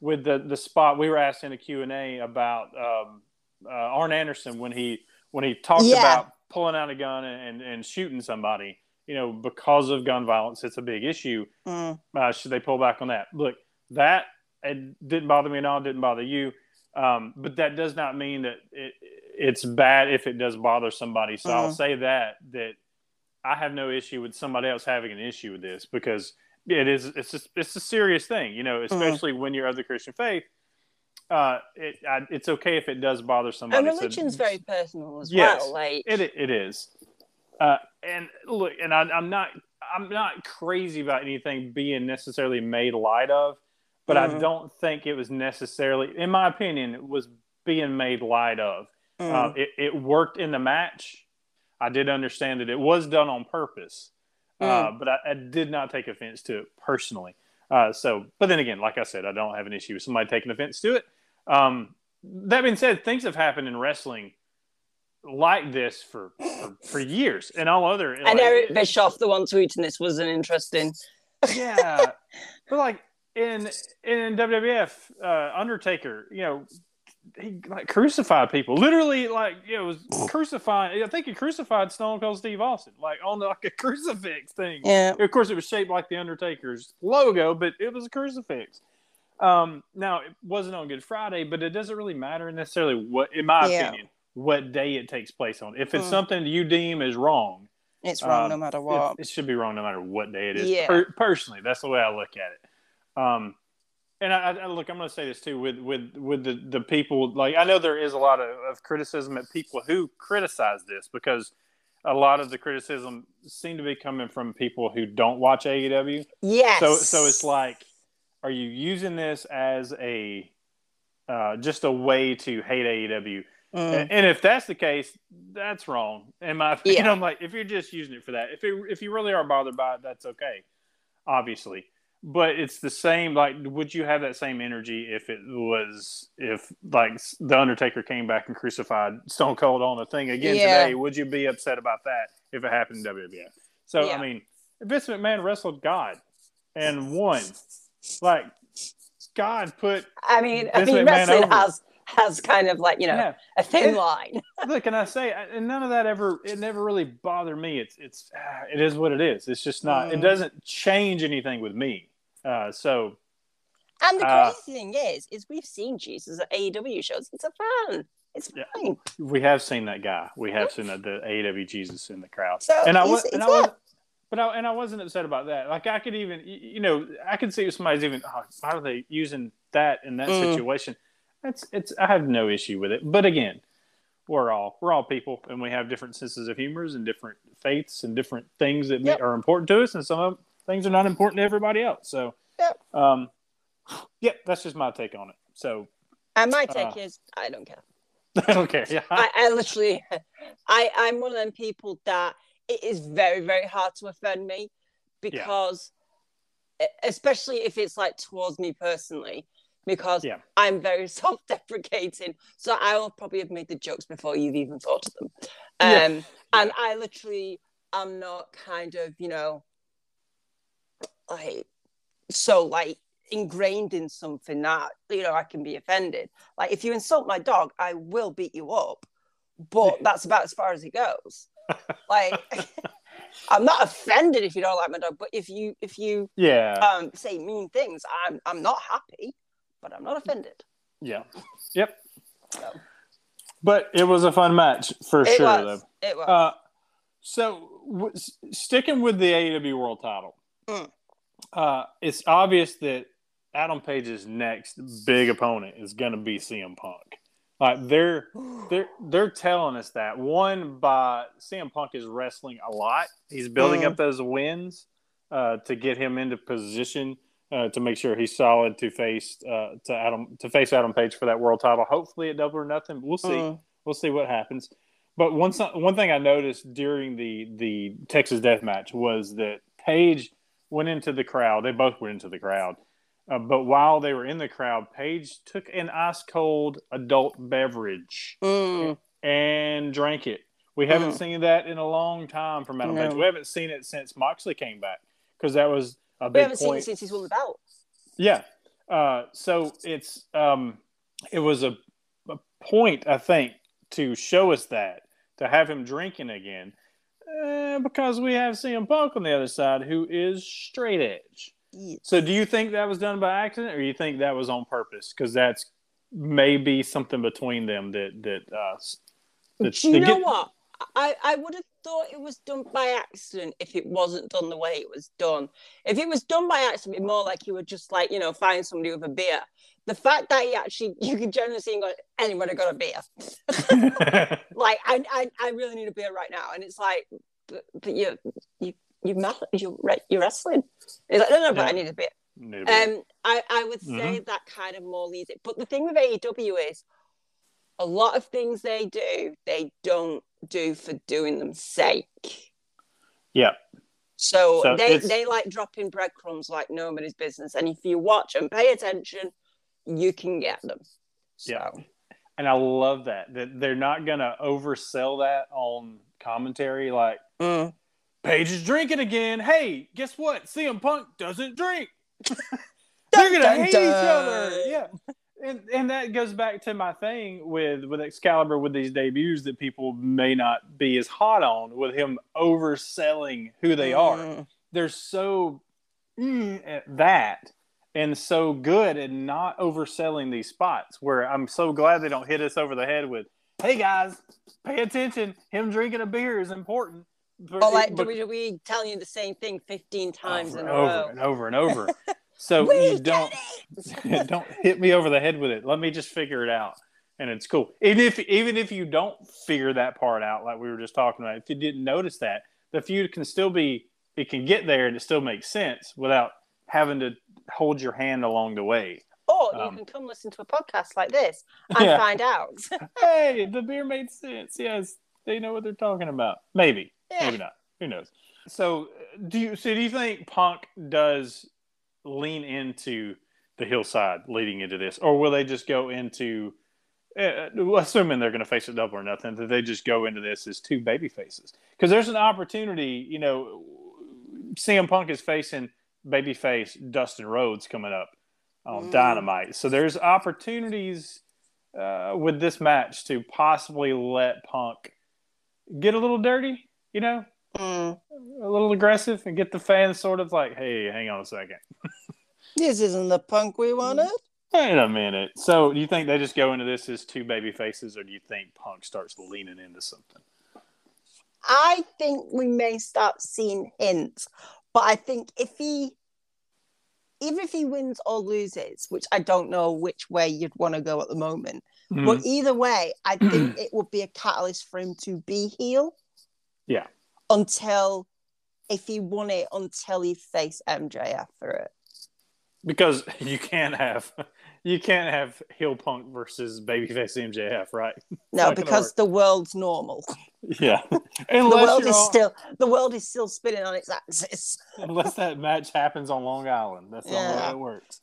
With the the spot we were asked in a Q&A about um, uh, Arn Anderson when he when he talked Yeah. about pulling out a gun and, and shooting somebody you know because of gun violence it's a big issue Mm. uh, should they pull back on that look that it didn't bother me at all didn't bother you um, but that does not mean that it, it's bad if it does bother somebody so I'll Mhm. say that that I have no issue with somebody else having an issue with this because it is it's just, it's a serious thing, you know, especially when you're of the Christian faith. Uh, it I, it's okay if it does bother somebody. And So- religion's very personal as Yes, well. Like it it is. Uh, and look, and I, I'm not I'm not crazy about anything being necessarily made light of, but I Mhm. don't think it was necessarily, in my opinion, it was being made light of. mm, Uh, it, it worked in the match. I did understand that it was done on purpose, uh, but I, I did not take offense to it personally. Uh, so, but then again, like I said, I don't have an issue with somebody taking offense to it. Um, that being said, things have happened in wrestling like this for for, for years, and all other. and like, Eric Bischoff, the one tweeting this, was an interesting. yeah, <laughs> but like in in WWF, uh, Undertaker, you know, he like crucified people, literally, like you know, was crucifying. I think he crucified Stone Cold Steve Austin, like on the, like a <laughs> crucifix thing. Yeah. Of course, it was shaped like the Undertaker's logo, but it was a crucifix. Um, now it wasn't on Good Friday, but it doesn't really matter necessarily what, in my Yeah. opinion, what day it takes place on. If it's Mm. something you deem is wrong, It's wrong Um, no matter it, what. it should be wrong no matter what day it is. Yeah. Per- personally, that's the way I look at it. Um, and I, I look, I'm going to say this too with with with the the people. Like I know there is a lot of, of criticism at people who criticize this because a lot of the criticism seem to be coming from people who don't watch AEW. yes. So so it's like, are you using this as a uh, just a way to hate AEW? Mm. And, if that's the case, that's wrong. In my <laughs> opinion, Yeah. I'm like, if you're just using it for that, if it, if you really are bothered by it, that's okay, obviously. But it's the same. Like, would you have that same energy if it was if like the Undertaker came back and crucified Stone Cold on the thing again Yeah. today? Would you be upset about that if it happened in WWF? So Yeah. I mean, Vince McMahon wrestled God and won. Like God put I mean, I mean, McMahon wrestling over. has has kind of like you know yeah. a thin It- line. <laughs> look and i say and none of that ever it never really bothered me it's it's ah, it is what it is it's just not it Mm. doesn't change anything with me uh so And the Uh, crazy thing is, is we've seen Jesus at AEW shows. It's a fan. It's Yeah. fine. we have seen that guy we have seen that the AEW jesus in the crowd So and i was and i was but I, and I wasn't upset about that. Like I could even, you know, I could see if somebody's even, oh, why are they using that in that Mm. situation? That's it's. I have no issue with it. But again, we're all we're all people, and we have different senses of humors and different faiths and different things that Yep. are important to us, and some of things are not important to everybody else. So Yep. Um, yeah, that's just my take on it. So And my take Uh. is, I don't care. <laughs> I don't care. Yeah. I, I literally, <laughs> I, I'm one of them people that it is very, very hard to offend me because, e- especially if it's like towards me personally, because Yeah. I'm very <laughs> self-deprecating. So I will probably have made the jokes before you've even thought of them. Yeah. Um, and I literally am not kind of, you know, like so like ingrained in something that you know I can be offended. Like if you insult my dog, I will beat you up, but that's about as far as it goes. <laughs> Like <laughs> I'm not offended if you don't like my dog, but if you if you yeah. um say mean things, I'm I'm not happy, but I'm not offended. yeah. Yep. So, But it was a fun match for it sure, was. It was. Uh, so w- sticking with the AEW World Title, Mm. Uh, it's obvious that Adam Page's next big opponent is going to be CM Punk. Like they're <gasps> they're they're telling us that one by CM Punk is wrestling a lot. He's building Mm. up those wins uh, to get him into position uh, to make sure he's solid to face uh, to Adam to face Adam Page for that world title. Hopefully at Double or Nothing. We'll see. Mm. We'll see what happens. But one one thing I noticed during the the Texas Death Match was that Page went into the crowd. They both went into the crowd. Uh, but while they were in the crowd, Page took an ice cold adult beverage Mm. and drank it. We haven't Mm. seen that in a long time from Adam No. Page. We haven't seen it since Moxley came back because that was a We big haven't seen it point. since he's won the belt. Yeah. Uh, so it's um, it was a, a point I think to show us that to have him drinking again uh, because we have CM Punk on the other side who is straight edge. So do you think that was done by accident or you think that was on purpose? Because that's maybe something between them that that uh, that you know get- what? I, I would have thought it was done by accident if it wasn't done the way it was done. If it was done by accident, it'd be more like you would just like, you know, find somebody with a beer. The fact that he actually, you can generally see him going, anybody got a beer? <laughs> like, I, I, I really need a beer right now. And it's like, but, but you, you, you, ma- you're, re- you're wrestling. It's like, no, no, but I need a beer. Need a. Um, I, I would say that kind of more leads it. But the thing with AEW is a lot of things they do, they don't do for doing them sake. yeah. So, So they, it's- they like dropping breadcrumbs like nobody's business. And if you watch and pay attention, you can get them. So, Yeah. And I love that that they're not gonna oversell that on commentary. Like mm. Page is drinking again. Hey, guess what? CM Punk doesn't drink. <laughs> they're gonna dun, hate each other. Yeah. And, and that goes back to my thing with with Excalibur with these debuts that people may not be as hot on with him overselling who they are. Mm. They're so mm, at that and so good at not overselling these spots where I'm so glad they don't hit us over the head with, hey guys, pay attention. Him drinking a beer is important. But Or like WWE telling you the same thing 15 times over in and a over row. and over and over. <laughs> So We you don't <laughs> don't hit me over the head with it. Let me just figure it out. And it's cool. Even if even if you don't figure that part out, like we were just talking about, if you didn't notice that, the feud can still be it can get there and it still makes sense without having to hold your hand along the way. Or you Um, can come listen to a podcast like this and Yeah. find out. <laughs> <laughs> hey, the beer made sense. Yes, they know what they're talking about. Maybe, Yeah. maybe not. Who knows? So, do you? So, do you think Punk does lean into the hillside leading into this, or will they just go into? Uh, assuming they're going to face a double or nothing, that they just go into this as two baby faces because there's an opportunity. You know, CM Punk is facing babyface Dustin Rhodes coming up on Mm. Dynamite, so there's opportunities uh, with this match to possibly let Punk get a little dirty, you know, Mm. a little aggressive, and get the fans sort of like, "Hey, hang on a second, <laughs> This isn't the punk we wanted. wait a minute." So, do you think they just go into this as two baby faces, or do you think Punk starts leaning into something? I think we may start seeing hints, but I think if he, even if he wins or loses, which I don't know which way you'd want to go at the moment, Mm-hmm. but either way, I think <clears throat> it would be a catalyst for him to be heel. Yeah. Until, if he won it, until he faced MJF for it. because <laughs> you can't have you can't have heel punk versus babyface MJF, right? <laughs> No, because the world's normal. <laughs> Yeah, the world is all, still the world is still spinning on its axis. <laughs> unless that match happens on Long Island, that's the yeah. only way it works.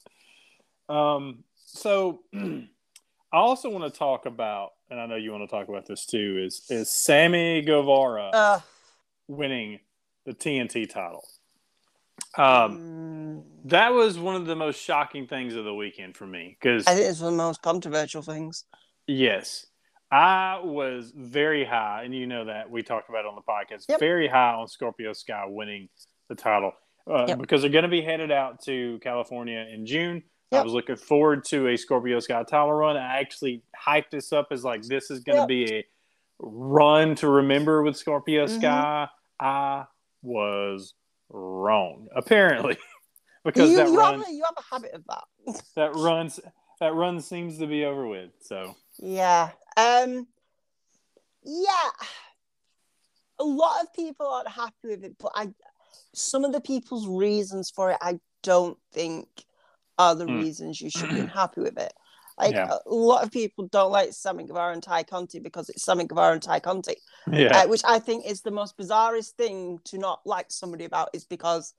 Um, so <clears throat> I also want to talk about, and I know you want to talk about this too, is is Sammy Guevara uh, winning the TNT title. Um, mm. that was one of the most shocking things of the weekend for me because I think it's one of the most controversial things. Yes, I was very high, and you know that we talked about it on the podcast. Yep. Very high on Scorpio Sky winning the title uh, yep. because they're going to be headed out to California in June. Yep. I was looking forward to a Scorpio Sky title run. I actually hyped this up as like this is going to be a run to remember with Scorpio mm-hmm. Sky. I was wrong, apparently, <laughs> because you, that you run have a, you have a habit of that. <laughs> that runs that run seems to be over with. So yeah, um, yeah, a lot of people aren't happy with it, but I some of the people's reasons for it, I don't think are the mm. reasons you should be happy with it. Like yeah. a lot of people don't like Sammy Guevara and Tay Conti because it's Sammy Guevara and Tay Conti, yeah. Uh, which I think is the most bizarrest thing to not like somebody about is because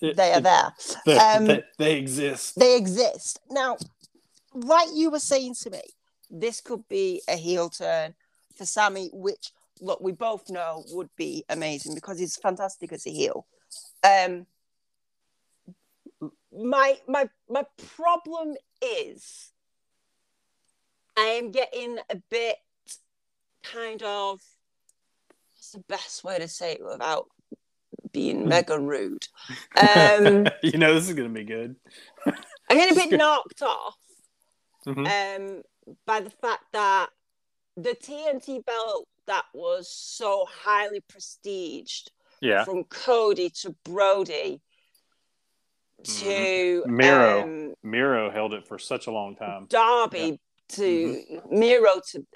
it, they are it, there. They, um, they, they exist. They exist. Now, like you were saying to me, this could be a heel turn for Sammy, which look we both know would be amazing because he's fantastic as a heel. Um, my my my problem is I am getting a bit kind of what's the best way to say it without being hmm. mega rude. <laughs> Um, you know this is gonna be good. I'm getting a bit <laughs> knocked off mm-hmm. um, by the fact that the TNT belt that was so highly prestiged yeah. from Cody to Brodie. To Miro. Um, Miro held it for such a long time. Darby yeah. to mm-hmm. Miro to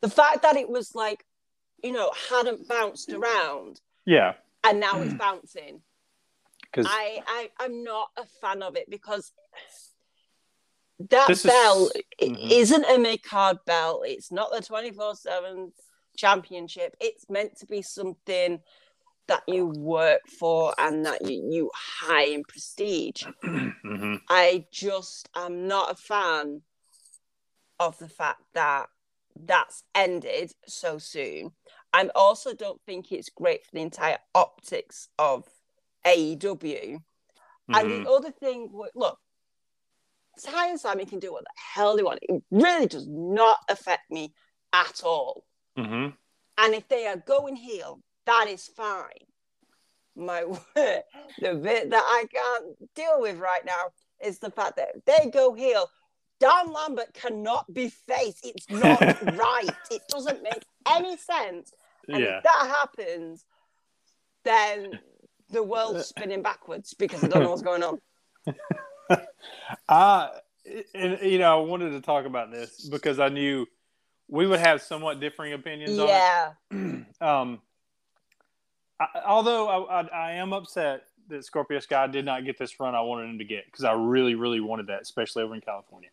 the fact that it was like, you know, hadn't bounced around. Yeah. And now it's <clears throat> bouncing. Because I, I I'm not a fan of it because that belt is, mm-hmm. isn't a mid card belt. It's not the 24 7 championship. It's meant to be something that you work for and that you, you high in prestige. <clears throat> mm-hmm. I just am not a fan of the fact that that's ended so soon. I also don't think it's great for the entire optics of AEW. Mm-hmm. And the mm-hmm. other thing, look, Tay and Sammy can do what the hell they want. It really does not affect me at all. Mm-hmm. And if they are going heel, that is fine. My <laughs> the bit that I can't deal with right now is the fact that they go heel. Dan Lambert cannot be faced. It's not <laughs> right. It doesn't make any sense. And yeah. if that happens, then the world's spinning backwards because I don't know what's going on. <laughs> uh, and, you know, I wanted to talk about this because I knew we would have somewhat differing opinions yeah. on it. Yeah. <clears throat> Um, I, although I, I, I, am upset that Scorpio Sky did not get this run I wanted him to get because I really, really wanted that, especially over in California.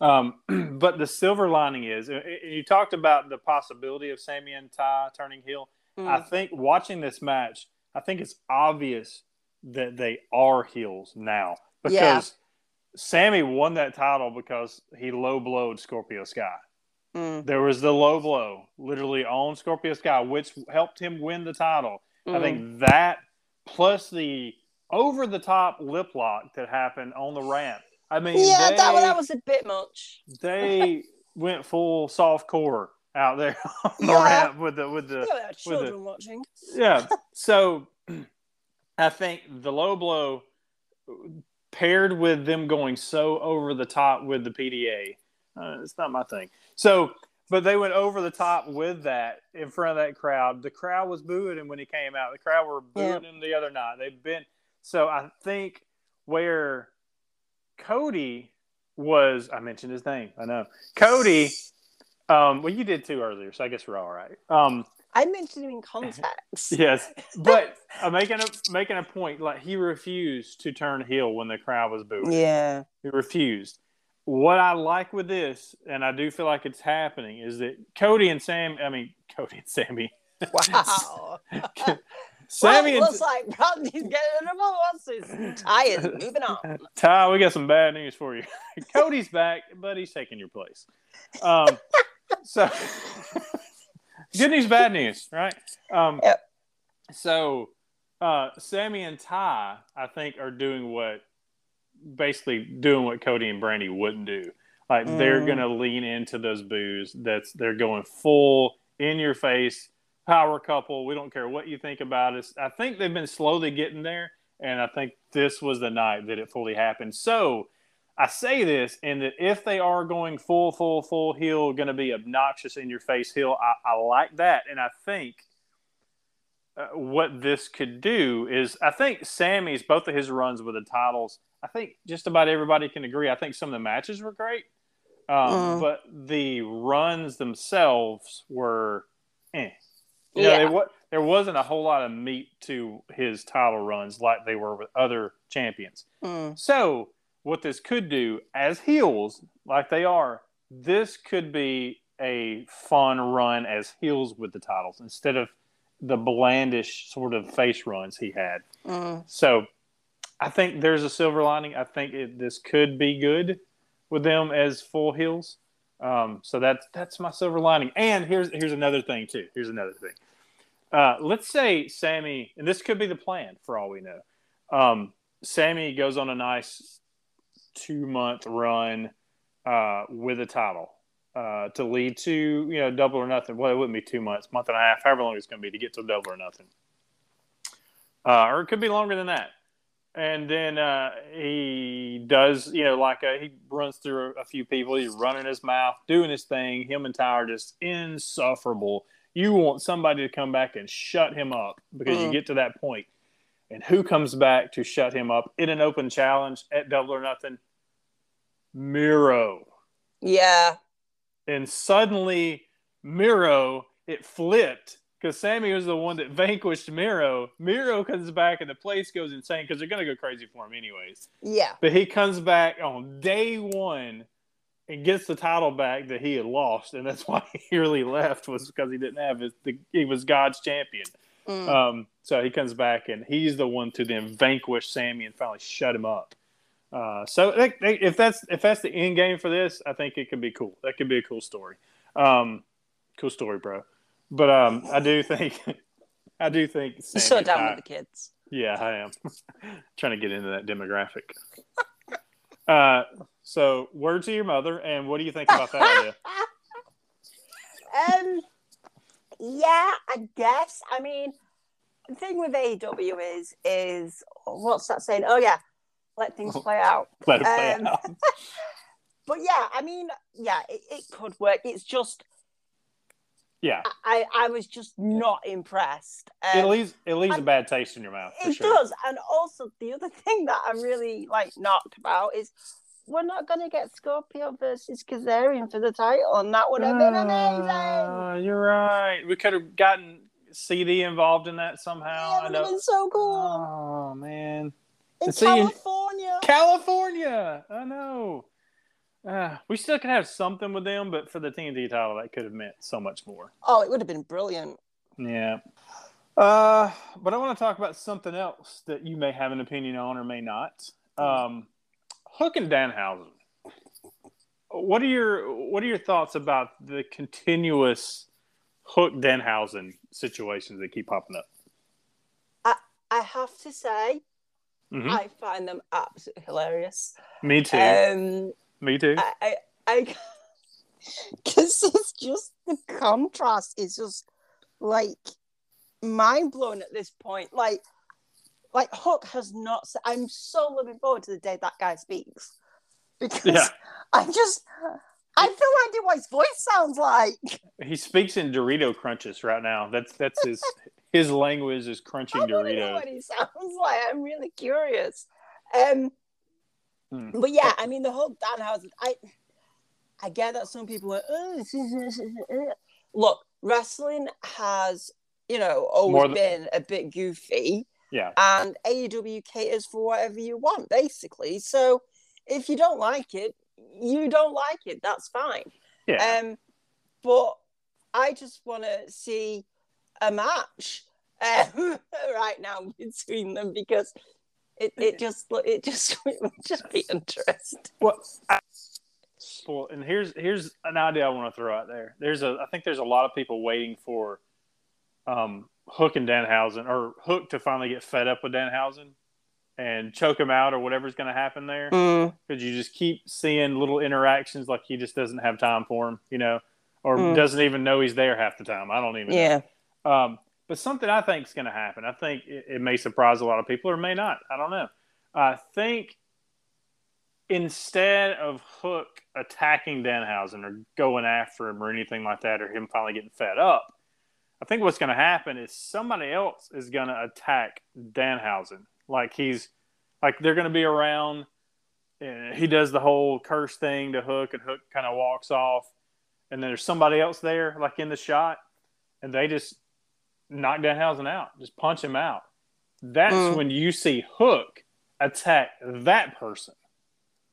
Um, <clears throat> but the silver lining is, you talked about the possibility of Sammy and Tay turning heel. Mm. I think watching this match, I think it's obvious that they are heels now because yeah. Sammy won that title because he low blowed Scorpio Sky. Mm. There was the low blow, literally on Scorpio Sky, which helped him win the title. Mm. I think mm. that plus the over the top lip lock that happened on the ramp. I mean, yeah, they, that, that was a bit much. they <laughs> went full soft core out there <laughs> on the yeah. ramp with the with the yeah, children the, watching. Yeah, <laughs> so <clears throat> I think the low blow paired with them going so over the top with the PDA, uh, it's not my thing. So but they went over the top with that in front of that crowd. The crowd was booing him when he came out. The crowd were booing yeah. him the other night. They've been so I think where Cody was I mentioned his name. I know. Cody um well you did too earlier, so I guess we're all right. Um I mentioned him in context. <laughs> Yes, but <laughs> uh, making a making a point, like he refused to turn heel when the crowd was booing. Yeah. He refused. What I like with this, and I do feel like it's happening, is that Cody and Sam. I mean, <laughs> Cody and Sammy. Wow. <laughs> Sammy well, and looks like Brandy's getting a divorce. He's tired. Moving on. <laughs> Ty, we got some bad news for you. Cody's back, but he's taking your place. Um, so, good news, bad news, right? Um, Yep. So, uh, Sammy and Ty, I think, are doing what basically doing what Cody and Brandy wouldn't do. Like they're Mm. gonna lean into those boos. That's they're going full in your face power couple. We don't care what you think about us. I think they've been slowly getting there, and I think this was the night that it fully happened. So I say this, and that if they are going full, full, full heel, going to be obnoxious in your face heel, I, I like that, and I think. Uh, what this could do is, I think Sammy's both of his runs with the titles. I think just about everybody can agree. I think some of the matches were great, um, Mm. but the runs themselves were, eh. You Yeah. there wasn't a whole lot of meat to his title runs like they were with other champions. Mm. So, what this could do as heels, like they are, this could be a fun run as heels with the titles instead of the blandish sort of face runs he had. Mm. So, I think there's a silver lining. I think it, this could be good with them as full heels. Um, so that's that's my silver lining. And here's here's another thing too. Here's another thing. Uh, let's say Sammy, and this could be the plan for all we know. Um, Sammy goes on a nice two month run uh, with a title uh, to lead to you know double or nothing. Well, it wouldn't be two months, month and a half, however long it's going to be to get to double or nothing. Uh, or it could be longer than that. And then uh, he does, you know, like a, he runs through a, a few people. He's running his mouth, doing his thing. Him and Ty are just insufferable. You want somebody to come back and shut him up because you Mm. get to that point. And who comes back to shut him up in an open challenge at double or nothing? Miro. Yeah. And suddenly, Miro, it flipped because Sammy was the one that <laughs> vanquished Miro. Miro comes back and the place goes insane because they're going to go crazy for him, anyways. Yeah. But he comes back on day one and gets the title back that he had lost. And that's <laughs> why he really left, was because he didn't have his, the, he was God's champion. Mm. Um, so he comes back and he's the one to then vanquish Sammy and finally shut him up. Uh, so that, that- if that's if that's the end game for this, I think it could be cool. That could be a cool story. Um, cool story, bro. But um, I do think <laughs> I do think You're so down Ty- with the kids. yeah, I am <laughs> trying to get into that demographic. <laughs> uh, so word to your mother, and what do you think about that idea? um, yeah, I guess. I mean, the thing with AEW is, is what's that saying? Oh yeah, let things <laughs> play out. Let it play Um, out. <laughs> But yeah, I mean, yeah, it, it could work. It's just Yeah, I, I was just not impressed. it Um, leaves it leaves a bad taste in your mouth. For it sure. does, and also the other <laughs> thing that I'm really like knocked about is we're not going to get Scorpio versus Kazarian for the title, and that would have been amazing. Uh, you're right. We could have gotten CD involved in that somehow. Yeah, it would have been so cool. Oh man, In see, in- California. California. I know. Uh, we still could have something with them, but for the TNT title, that could have meant so much more. oh, it would have been brilliant. Yeah. Uh, but I want to talk about something else that you may have an opinion on or may not. Um, Hook and Danhausen. What are your What are your thoughts about the continuous Hook Danhausen situations that keep popping up? I I have to say, Mhm. I find them absolutely hilarious. Me too. Um, Me too. I, I, I, <laughs> because it's just the contrast is just like mind blowing at this point. Like, like Hook has not. I'm so looking forward to the day that guy speaks because Yeah. I just, I feel like I what his voice sounds like. he speaks in Dorito crunches right now. That's that's his his language is crunching I to know what he sounds <laughs> like. I'm really curious. Um, Hmm. but yeah, I mean the whole Danhausen. I, I get that some people are. "Oh, this is- this is- uh." Look, wrestling has, you know, always than- been a bit goofy, Yeah. and AEW caters for whatever you want, basically. So if you don't like it, you don't like it. That's fine. Yeah. Um, but I just want to see a match um, <laughs> right now between them because it, it just it just <laughs> it would just be interesting. Well, I, well, and here's here's an idea I want to throw out there. There's a I think there's a lot of people waiting for um, Hook and Danhausen or Hook to finally get fed up with Danhausen and choke him out or whatever's going to happen there because you just keep seeing little interactions like he just doesn't have time for him, you know, or Mm. doesn't even know he's there half the time. I don't even. know. Um, but something I think is going to happen. I think it, it may surprise a lot of people or may not. I don't know. I think instead of Hook attacking Danhausen or going after him or anything like that, or him finally getting fed up, I think what's going to happen is somebody else is going to attack Danhausen. Like he's like they're going to be around. And he does the whole curse thing to Hook, and Hook kind of walks off. And then there's somebody else there, like in the shot, and they just knock Danhausen out, just punch him out. That's Mm. when you see Hook attack that person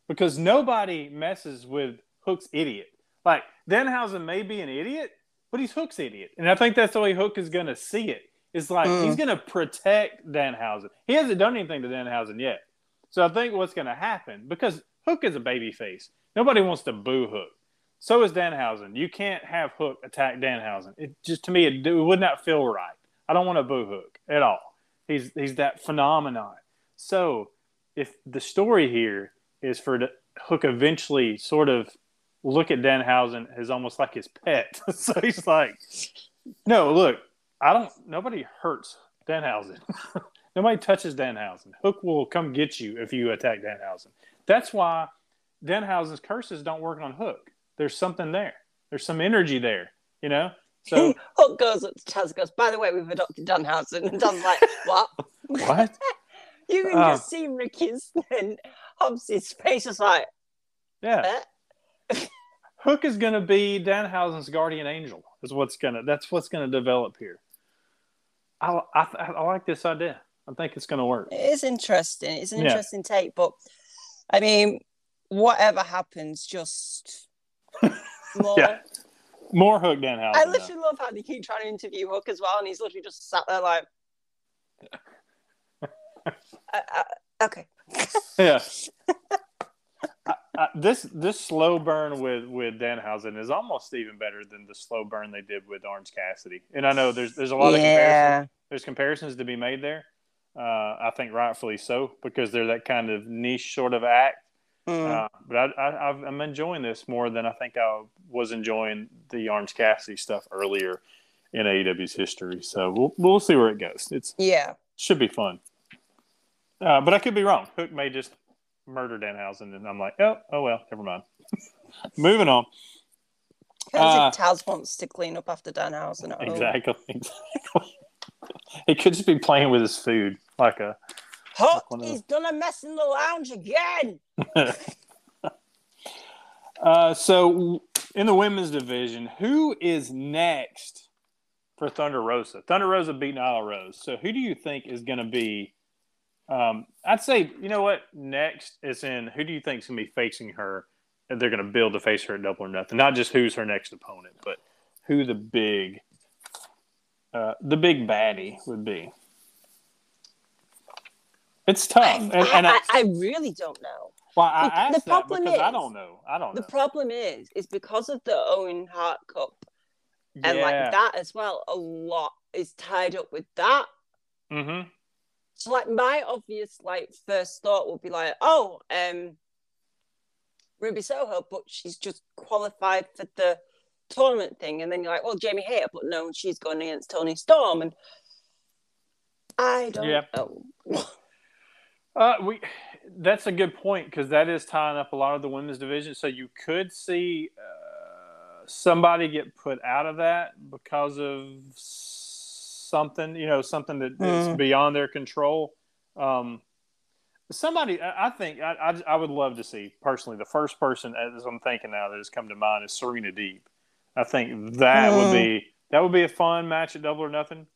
because nobody messes with Hook's idiot. Like Danhausen may be an idiot, but he's Hook's idiot, and I think that's the way Hook is going to see it. It's like Mm. he's going to protect Danhausen. He hasn't done anything to Danhausen yet, so I think what's going to happen because Hook is a baby face. Nobody wants to boo Hook. So is Danhausen. You can't have Hook attack Danhausen. It just to me it, it would not feel right. I don't want to boo Hook at all. He's he's that phenomenon. So if the story here is for the, Hook eventually sort of look at Danhausen as almost like his pet. <laughs> so he's like, no, look, I don't. Nobody hurts Danhausen. <laughs> nobody touches Danhausen. Hook will come get you if you attack Danhausen. That's why Danhausen's curses don't work on Hook. There's something there. There's some energy there. You know. <laughs> So Hook goes up to Taz and goes, by the way, we've adopted Danhausen. And Dan's like, <laughs> what? what? <laughs> You can Oh. just see Ricky's and Hobbs's face is like, Yeah. eh? Hook is going to be Danhausen's guardian angel. Is what's gonna. That's what's going to develop here. I, I I like this idea. I think it's going to work. It is interesting. It's an Yeah. interesting take, but I mean, whatever happens, just more. Yeah. More Hook Danhausen. I though. literally love how they keep trying to interview Hook as well, and he's literally just sat there like, <laughs> uh, uh, okay. yeah. <laughs> I, I, this this slow burn with with Danhausen is almost even better than the slow burn they did with Orange Cassidy. And I know there's there's a lot of comparisons. Yeah. There's comparisons to be made there. Uh, I think rightfully so because they're that kind of niche sort of act. Mm. Uh, but I, I, I've- I'm enjoying this more than I think I was enjoying the Orange Cassidy stuff earlier in AEW's history. So we'll we'll see where it goes. It's yeah. should be fun. Uh, but I could be wrong. Hook may just murder Danhausen, and I'm like, oh, oh well, never mind. <laughs> Moving on. Uh, if Taz wants to clean up after Danhausen at home. Exactly. <laughs> Exactly. he could just be playing with his food, like a. Hook, one of he's done a mess in the lounge again. <laughs> Uh, so in the women's division, who is next for Thunder Rosa? Thunder Rosa beat Nyla Rose. So who do you think is going to be? Um, I'd say you know what next is in. Who do you think is going to be facing her? And they're going to build to face her at Double or Nothing. Not just who's her next opponent, but who the big, uh, the big baddie would be. It's tough, I, and, and I, I, I really don't know. well, I the asked that problem because I is- don't know. I don't know. The know. problem is, is because of the Owen Hart Cup and like that as well. A lot is tied up with that. Mm-hmm. So like my obvious like first thought would be like, oh, um, Ruby Soho, but she's just qualified for the tournament thing, and then you're like, well, Jamie Hayter, but no, she's going against Toni Storm, and I don't Yeah. know. <laughs> Uh, we that's a good point because that is tying up a lot of the women's division. So you could see uh, somebody get put out of that because of something, you know, something that is Mm. beyond their control. Um, somebody, I I think, I, I, I would love to see personally. The first person, as I'm thinking now, that has come to mind is Serena Deeb. I think that would Mm. be that would be a fun match at Double or Nothing.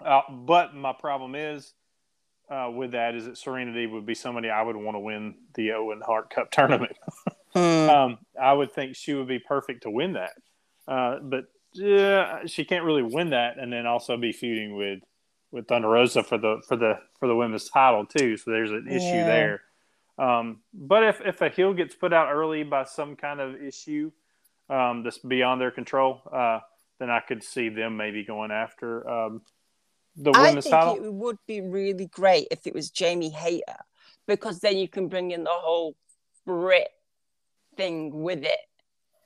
Uh, but my problem is uh, with that is that Serena Deeb would be somebody I would want to win the Owen Hart Cup <laughs> tournament. Hmm. um, I would think she would be perfect to win that. Uh, but yeah, she can't really win that, and then also be feuding with with Thunder Rosa for the for the for the women's title too. So there's an issue Yeah. there. Um, but if if a heel gets put out early by some kind of issue um, that's beyond their control, uh, then I could see them maybe going after um, the I women's think title. it would be really great if it was Jamie Hayter because then you can bring in the whole Brit thing with it.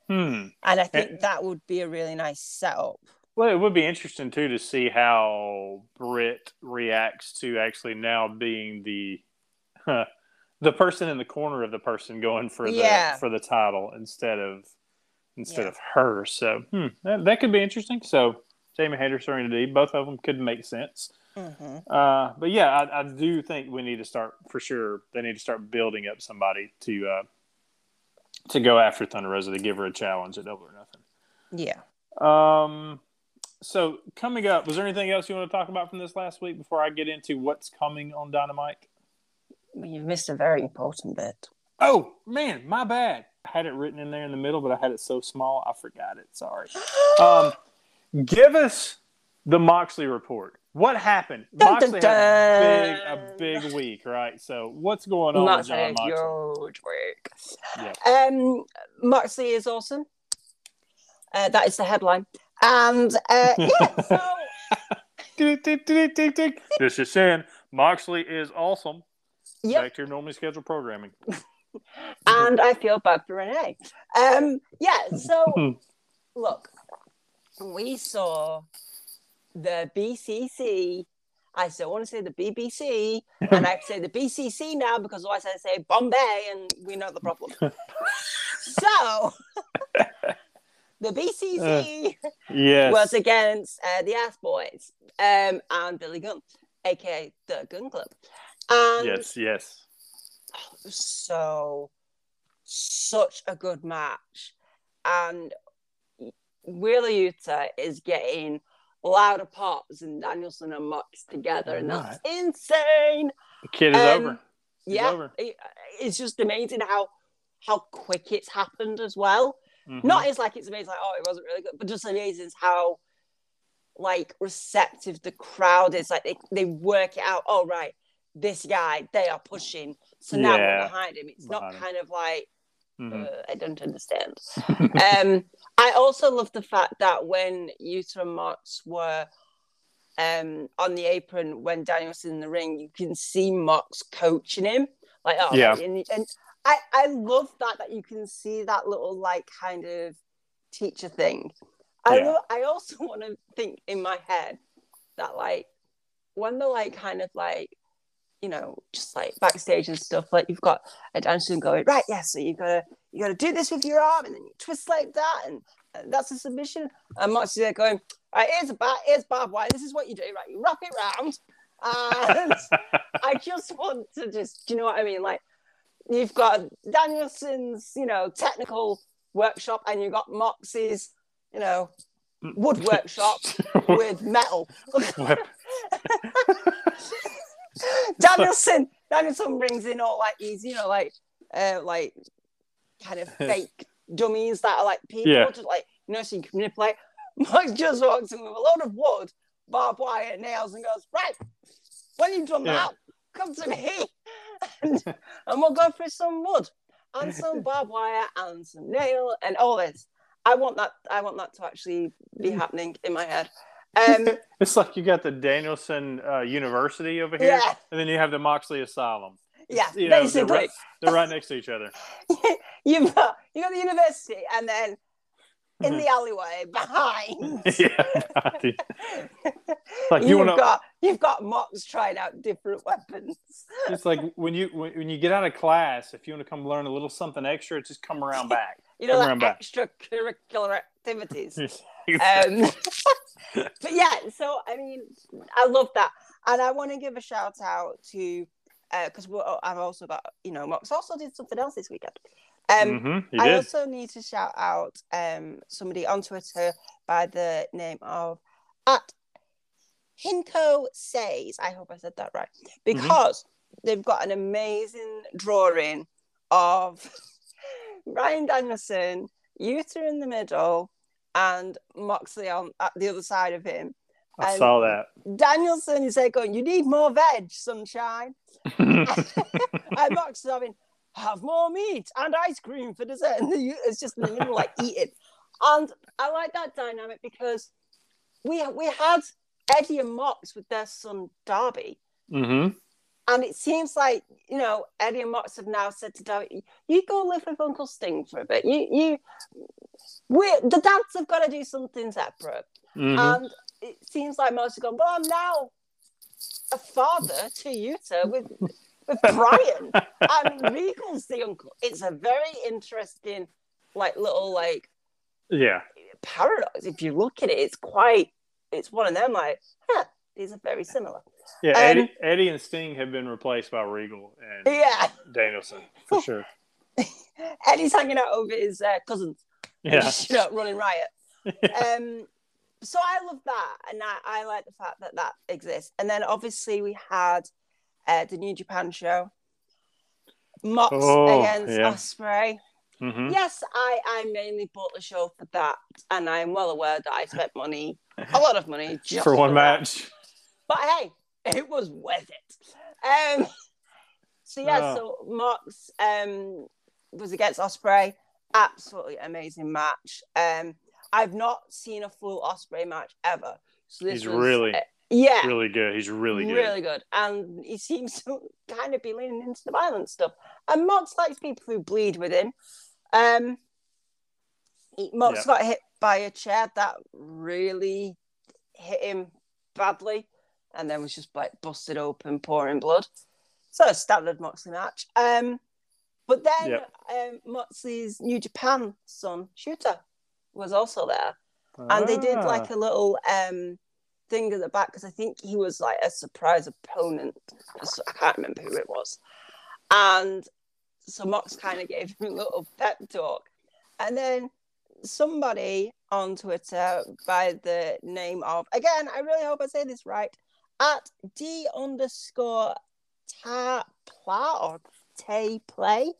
Hmm. And I think that would be a really nice setup. Well, it would be interesting too to see how Brit reacts to actually now being the the person in the corner of the person going for the Yeah. for the title instead of instead Yeah. of her. So hmm, that, that could be interesting. So Jamie Hayter, Serena Deeb, both of them could make sense. hmm Uh, but yeah, I, I do think we need to start for sure. They need to start building up somebody to uh, to go after Thunder Rosa to give her a challenge at Double or Nothing. Yeah. Um, so coming up, was there anything else you want to talk about from this last week before I get into what's coming on Dynamite? You've missed a very important bit. Oh man, my bad. I had it written in there in the middle, but I had it so small I forgot it. Sorry. <gasps> Um, give us the Moxley report. What happened? Dun, Moxley dun, had a big, a big week, right? So what's going on Not with Jon Moxley? huge week. Yeah. Um, Moxley is awesome. Uh, that is the headline. And uh, yeah, <laughs> so. <laughs> This is saying Moxley is awesome. Yep. Back to your normally scheduled programming. <laughs> and I feel bad for Renee. Um, yeah, so look, we saw the BCC. I still want to say the BBC, and I say the BCC now because otherwise I say Bombay, and we know the problem. <laughs> so the BCC Yes. was against uh, the Ass Boys um, and Billy Gunn, aka the Gunn Club. And yes, yes. so such a good match and Wheeler Yuta is getting louder pops and Danielson and Mox together and that's insane The kid is Um, over. He's yeah over. it- it's just amazing how how quick it's happened as well Mhm. not as like it's amazing like oh it wasn't really good but just amazing how like receptive the crowd is like they, they work it out oh right this guy they are pushing so now Yeah. we're behind him it's Behind not him. kind of like Mhm. uh, i don't understand <laughs> um i also love the fact that when Yuta and Mox were um on the apron when daniel's in the ring you can see Mox coaching him like oh Yeah. and, and i i love that that you can see that little like kind of teacher thing i Yeah. lo- i also <laughs> want to think in my head that like when they're like kind of like you know just like backstage and stuff like you've got a dancer going right yeah so you've gotta you gotta do this with your arm and then you twist like that and, and that's a submission and is there going right here's a bat here's barbed wire this is what you do right you wrap it round and <laughs> I just want to just, do you know what I mean? Like, you've got Danielson's, you know, technical workshop, and you've got Moxie's you know, wood <laughs> workshop with metal. <laughs> Danielson, Danielson brings in all like these, you know, like, uh, like kind of <laughs> fake dummies that are like people, Yeah. just like, you know, so you can manipulate. <laughs> Mox just walks in with a load of wood, barbed wire, nails, and goes, right, when you've done Yeah. that, come to me <laughs> and, and we'll go through some wood and some barbed wire and some nail and all this. I want that. I want that to actually be happening in my head. Um, it's like you got the Danielson uh, University over here, Yeah. and then you have the Moxley Asylum. Yeah, You know, they're basically, right, they're right next to each other. you've <laughs> got you got the university, and then in the alleyway behind, <laughs> yeah. <laughs> like you to. got you've got Mox trying out different weapons. It's like when you when, when you get out of class, if you want to come learn a little something extra, just come around back. You know, Come like extracurricular activities. um, but yeah, so I mean, I love that, and I want to give a shout out to because uh, I've also got you know Mox also did something else this weekend. Um, hmm I also need to shout out um, somebody on Twitter by the name of at Hinko Says. I hope I said that right. Because they've got an amazing drawing of <laughs> Bryan Danielson, Yuta in the middle, and Moxley on at the other side of him. I and- saw that. Danielson is there going, You need more veg, sunshine. <laughs> <laughs> and Moxley's having, Have more meat and ice cream for dessert. And the, it's just in the middle, like eating. And I like that dynamic because we we had Eddie and Mox with their son Darby. hmm And it seems like, you know, Eddie and Mox have now said to Darby, you go live with Uncle Sting for a bit. You you we the dads have got to do something separate. hmm And it seems like most have gone, well, I'm now a father to Yuta with with Bryan. and Regal's <laughs> the uncle. It's a very interesting, like little like yeah. paradox. If you look at it, it's quite it's one of them like, huh, these are very similar. Yeah. Um, Eddie, Eddie and Sting have been replaced by Regal and Yeah. Danielson for <laughs> sure. Eddie's hanging out over his uh, cousins. Yeah. <laughs> You know, running riot. um, so I love that, and I, I like the fact that that exists. And then obviously we had uh, the New Japan show, Mox Oh, against yeah. Ospreay. hmm Yes, I I mainly bought the show for that, and I'm well aware that I spent money, a lot of money, <laughs> just For one that. match. But hey, it was worth it. Um, so yeah, Oh. so Mox um was against Ospreay. Absolutely amazing match. Um, I've not seen a full Ospreay match ever. So this He's was, really, uh, yeah, Really good. He's really good. really good. And he seems to <laughs> kind of be leaning into the violent stuff. And Mox likes people who bleed with him. Um, he, Mox Yeah. got hit by a chair that really hit him badly, and then was just like busted open, pouring blood. So a standard Moxley match. Um, but then Yep. um, Moxley's New Japan son Shooter was also there and they did Ah. like a little um thing at the back because I think he was like a surprise opponent. So I can't remember who it was, and so Mox kind of gave him a little pep talk, and then somebody on Twitter by the name of again I really hope I say this right at d underscore ta pla or tay play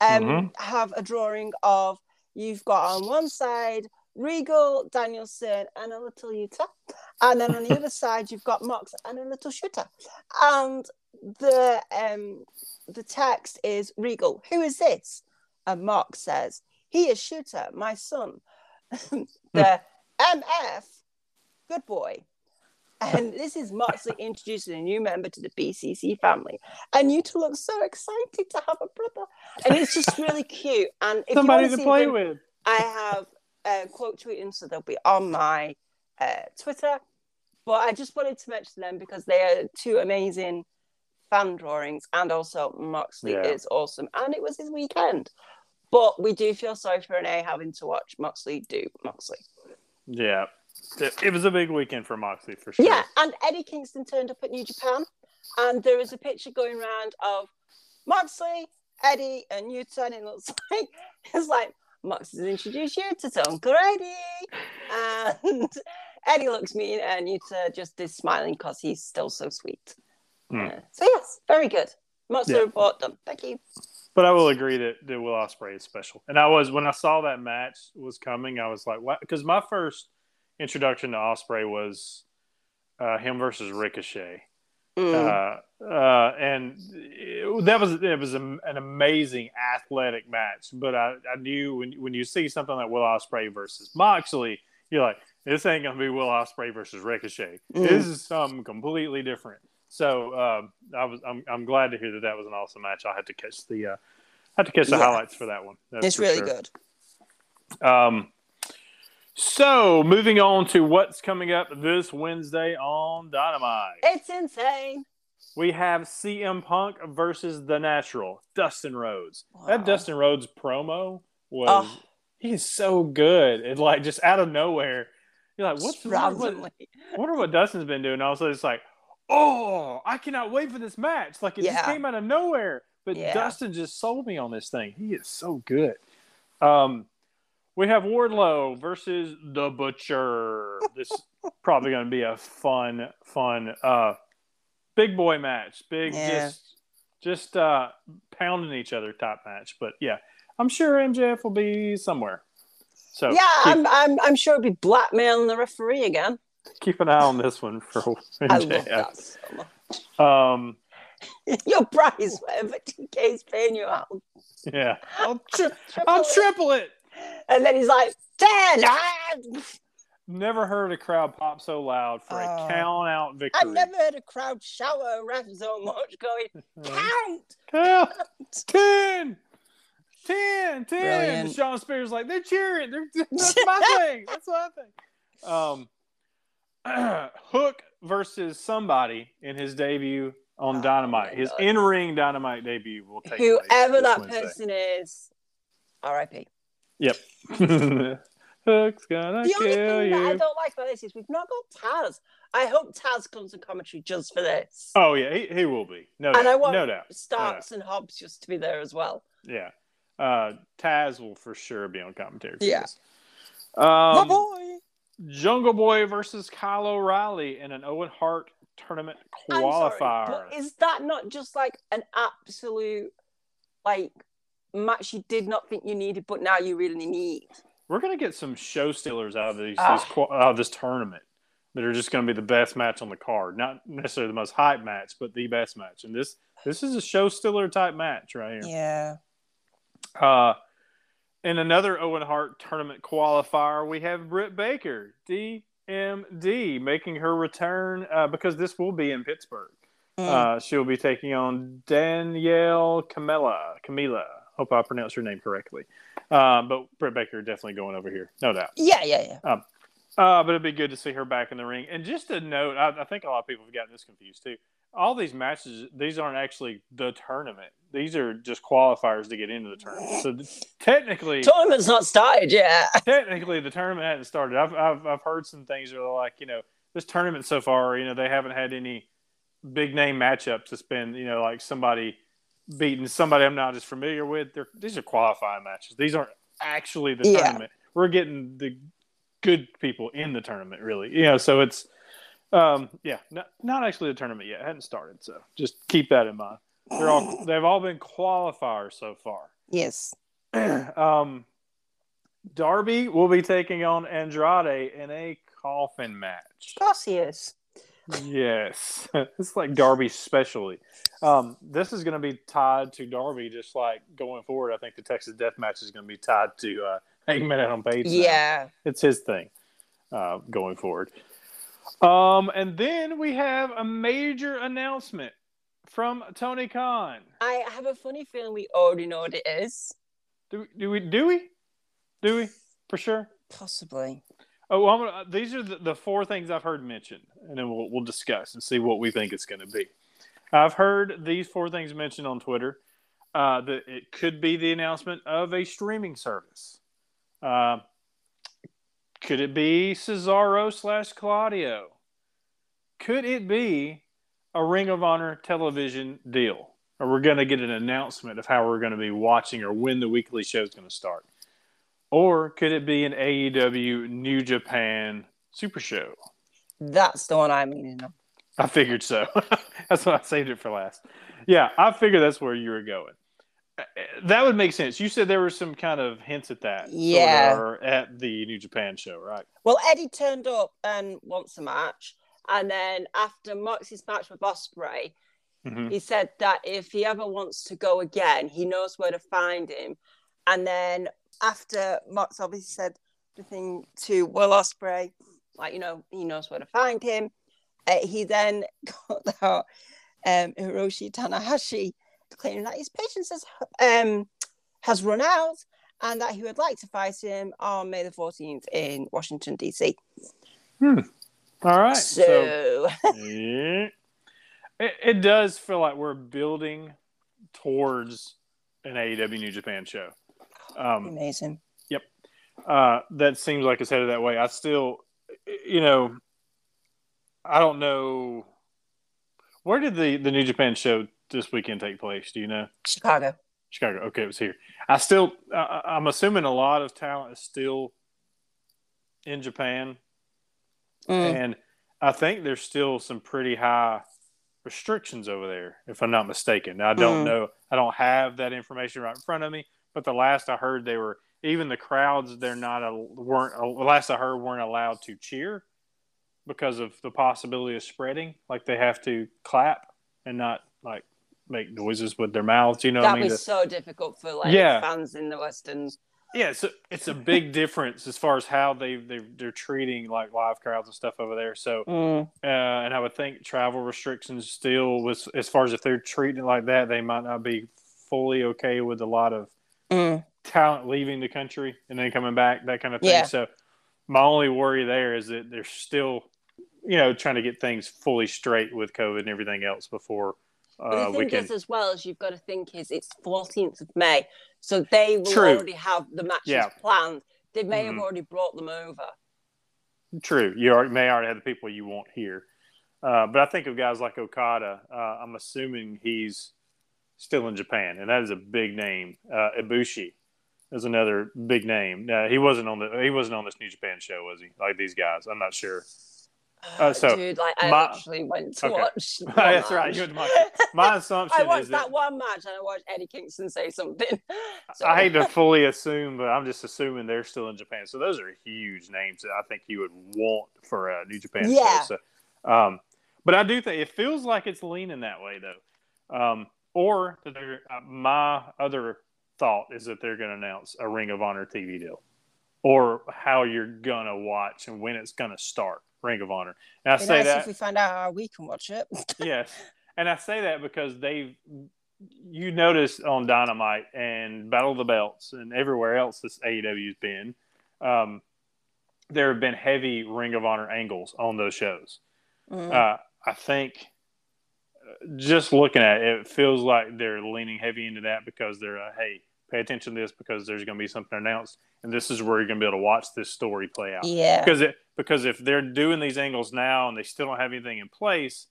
um Mhm. have a drawing of you've got on one side Regal, Danielson, and a little Yuta. And then on the other <laughs> side, you've got Mox and a little Shooter. And the um the text is Regal, who is this? And Mox says, He is Shooter, my son. <laughs> the MF, good boy. And this is Moxley introducing a new member to the BCC family. And Yuta looks so excited to have a brother. And it's just really <laughs> cute. And if Somebody you to play them, with. I have uh, quote tweeting, so they'll be on my uh, Twitter. But I just wanted to mention them because they are two amazing fan drawings, and also Moxley Yeah. is awesome, and it was his weekend. But we do feel sorry for Renee having to watch Moxley do Moxley. Yeah. It, was a big weekend for Moxley for sure. Yeah, and Eddie Kingston turned up at New Japan, and there was a picture going around of Moxley, Eddie, and Yuta, and it looks <laughs> like it's like Moxley's introduced you to Uncle Eddie, and <laughs> Eddie looks mean, and Yuta just is smiling because he's still so sweet. Hmm. Uh, so yes, very good. Moxley Yeah. report done. Thank you. But I will agree that, that Will Ospreay is special. And I was when I saw that match was coming, I was like, "What?" Because my first introduction to Ospreay was uh, him versus Ricochet, Mm. uh, uh, and it, that was it was a, an amazing athletic match. But I, I knew when when you see something like Will Ospreay versus Moxley, you're like, "This ain't gonna be Will Ospreay versus Ricochet. Mm. This is something completely different." So um, I was I'm, I'm glad to hear that that was an awesome match. I had to catch the uh, had to catch the Yeah. highlights for that one. That's it's really sure. good. Um, so moving on to what's coming up this Wednesday on Dynamite, It's insane. we have CM Punk versus The Natural, Dustin Rhodes. Wow. That Dustin Rhodes promo was Oh. he's so good. It like just out of nowhere, you're like, what's Just what, wonder what Dustin's been doing. Also, it's like, oh, I cannot wait for this match. Like it just came out of nowhere. But Yeah. Dustin just sold me on this thing. He is so good. Um, we have Wardlow versus the Butcher. This is <laughs> probably going to be a fun, fun, uh, big boy match. Big, Yeah. just, just uh, pounding each other type match. But yeah, I'm sure MJF will be somewhere. So Yeah, keep, I'm, I'm, I'm sure it'll be blackmailing the referee again. keep an eye on this one for <laughs> I love MJF. that so much. Um, <laughs> Your price, whatever TK's paying you out. yeah, I'll, tri- Triple I'll it. triple it. And then he's like, ten. ah!" Never heard a crowd pop so loud for a Oh. count out victory. I've never heard a crowd shout at a ref so much going, <laughs> count. Count. 10, 10, 10. Brilliant. Shawn Spears like they're cheering. They're, <laughs> that's <laughs> my thing. That's my thing. Um, <clears throat> Hook versus somebody in his debut on Oh, Dynamite. His in-ring Dynamite debut will take place Whoever that Wednesday. person is, RIP. Yep. <laughs> Hook's gonna The only kill thing that I don't like about this is we've not got Taz. I hope Taz comes to commentary just for this. Oh yeah, he, he will be. No and doubt. I want no doubt. Starks and Hobbs just to be there as well. Yeah. Uh, Taz will for sure be on commentary. For Yeah. this. Um, boy. Jungle Boy versus Kyle O'Reilly in an Owen Hart tournament sorry, qualifier. but is that not just like an absolute like match you did not think you needed, but now you really need? We're gonna get some show stealers out of these, Ah. these out of this tournament that are just gonna be the best match on the card. Not necessarily the most hype match, but the best match. And this this is a show stealer type match right here. Yeah. Uh, in another Owen Hart tournament qualifier, we have Britt Baker, DMD, making her return uh, because this will be in Pittsburgh. Mm. Uh, she'll be taking on Danielle Camilla. Camila. Hope I pronounced her name correctly. Uh, but Britt Baker definitely going over here, no doubt. yeah, yeah, yeah. Uh, but it'd be good to see her back in the ring. And just a note, I, I think a lot of people have gotten this confused too. All these matches, these aren't actually the tournament. These are just qualifiers to get into the tournament. So th- technically, <laughs> Tournament's not started yet. <laughs> technically the tournament hasn't started. I've, I've I've heard some things that are like, you know, this tournament so far, you know, they haven't had any big name matchups. It's been, you know, like somebody beating somebody I'm not as familiar with. They're, these are qualifying matches. These aren't actually the Yeah. tournament. We're getting the good people in the tournament, really. You know, so it's um yeah, not, not actually the tournament yet. It hadn't started, so just keep that in mind. They're all <sighs> they've all been qualifiers so far. Yes. <clears throat> um, Darby will be taking on Andrade in a coffin match. Of course he is. Yes, <laughs> it's like Darby, specialty. Um, this is going to be tied to Darby, just like going forward. I think the Texas Death Match is going to be tied to uh, Hangman Adam Page. now. Yeah. it's his thing uh, going forward. Um, and then we have a major announcement from Tony Khan. I have a funny feeling we already know what it is. Do, do we? Do we? Do we? For sure. Possibly. Oh, well, gonna, these are the, the four things I've heard mentioned, and then we'll, we'll discuss and see what we think it's going to be. I've heard these four things mentioned on Twitter. Uh, that it could be the announcement of a streaming service. Uh, could it be Cesaro slash Claudio? Could it be a Ring of Honor television deal? Or we're going to get an announcement of how we're going to be watching or when the weekly show is going to start? Or could it be an AEW New Japan Super Show? That's the one I'm meaning of. I figured so. <laughs> that's why I saved it for last. Yeah, I figured that's where you were going. That would make sense. You said there were some kind of hints at that. Yeah. at the New Japan show, right? Well, Eddie turned up and wants a match. And then after Moxie's match with Ospreay, Mhm. he said that if he ever wants to go again, he knows where to find him. And then after Mox obviously said the thing to Will Ospreay, like you know, he knows where to find him. Uh, he then <laughs> got out um, Hiroshi Tanahashi claiming that his patience has um, has run out and that he would like to fight him on May the 14th in Washington DC. Hmm. All right. So, <laughs> yeah. it, it does feel like we're building towards an AEW New Japan show. Um, amazing. Yep. Uh, that seems like it's headed that way. I still, you know, I don't know where did the the New Japan show this weekend take place? Do you know? Chicago. Chicago. Okay, it was here. I still, uh, I'm assuming a lot of talent is still in Japan, Mm. and I think there's still some pretty high restrictions over there, if I'm not mistaken. Now, I don't Mm. know. I don't have that information right in front of me, but the last I heard, they were even the crowds. They're not a, weren't. The last I heard, weren't allowed to cheer because of the possibility of spreading. Like they have to clap and not like make noises with their mouths. You know what That I mean? was To- so difficult for like Yeah. fans in the Western. yeah, so it's a big difference as far as how they they they're treating like live crowds and stuff over there. So, Mm. uh, and I would think travel restrictions still was as far as if they're treating it like that, they might not be fully okay with a lot of Mm. talent leaving the country and then coming back, that kind of thing. Yeah. So, my only worry there is that they're still, you know, trying to get things fully straight with COVID and everything else before But uh, the we thing can. is, as well as you've got to think is it's 14th of May, so they will True. already have the matches Yeah. planned. They may have Mhm. already brought them over. True, you already, may already have the people you want here, uh, but I think of guys like Okada. Uh, I'm assuming he's still in Japan, and that is a big name. Uh, Ibushi is another big name. Uh, he wasn't on the he wasn't on this New Japan show, was he? Like these guys, I'm not sure. Uh, so, Dude, like I my- actually went to Okay. watch. <laughs> That's right. match. You went to my, <laughs> my assumption I watched is that, that one match and I watched Eddie Kingston say something. <laughs> So, I hate to fully assume, but I'm just assuming they're still in Japan. So those are huge names that I think you would want for a New Japan Yeah. show. So, um, but I do think it feels like it's leaning that way though. Um, or that they're, uh, my other thought is that they're going to announce a Ring of Honor TV deal, or how you're going to watch and when it's going to start. Ring of Honor. And I Be say nice that if we find out how we can watch it. <laughs> yes, and I say that because they've you notice on Dynamite and Battle of the Belts and everywhere else this AEW's been, um, there have been heavy Ring of Honor angles on those shows. Mm. Uh, I think just looking at it, it feels like they're leaning heavy into that because they're uh, hey, pay attention to this because there's going to be something announced, and this is where you're going to be able to watch this story play out yeah. because it because if they're doing these angles now and they still don't have anything in place,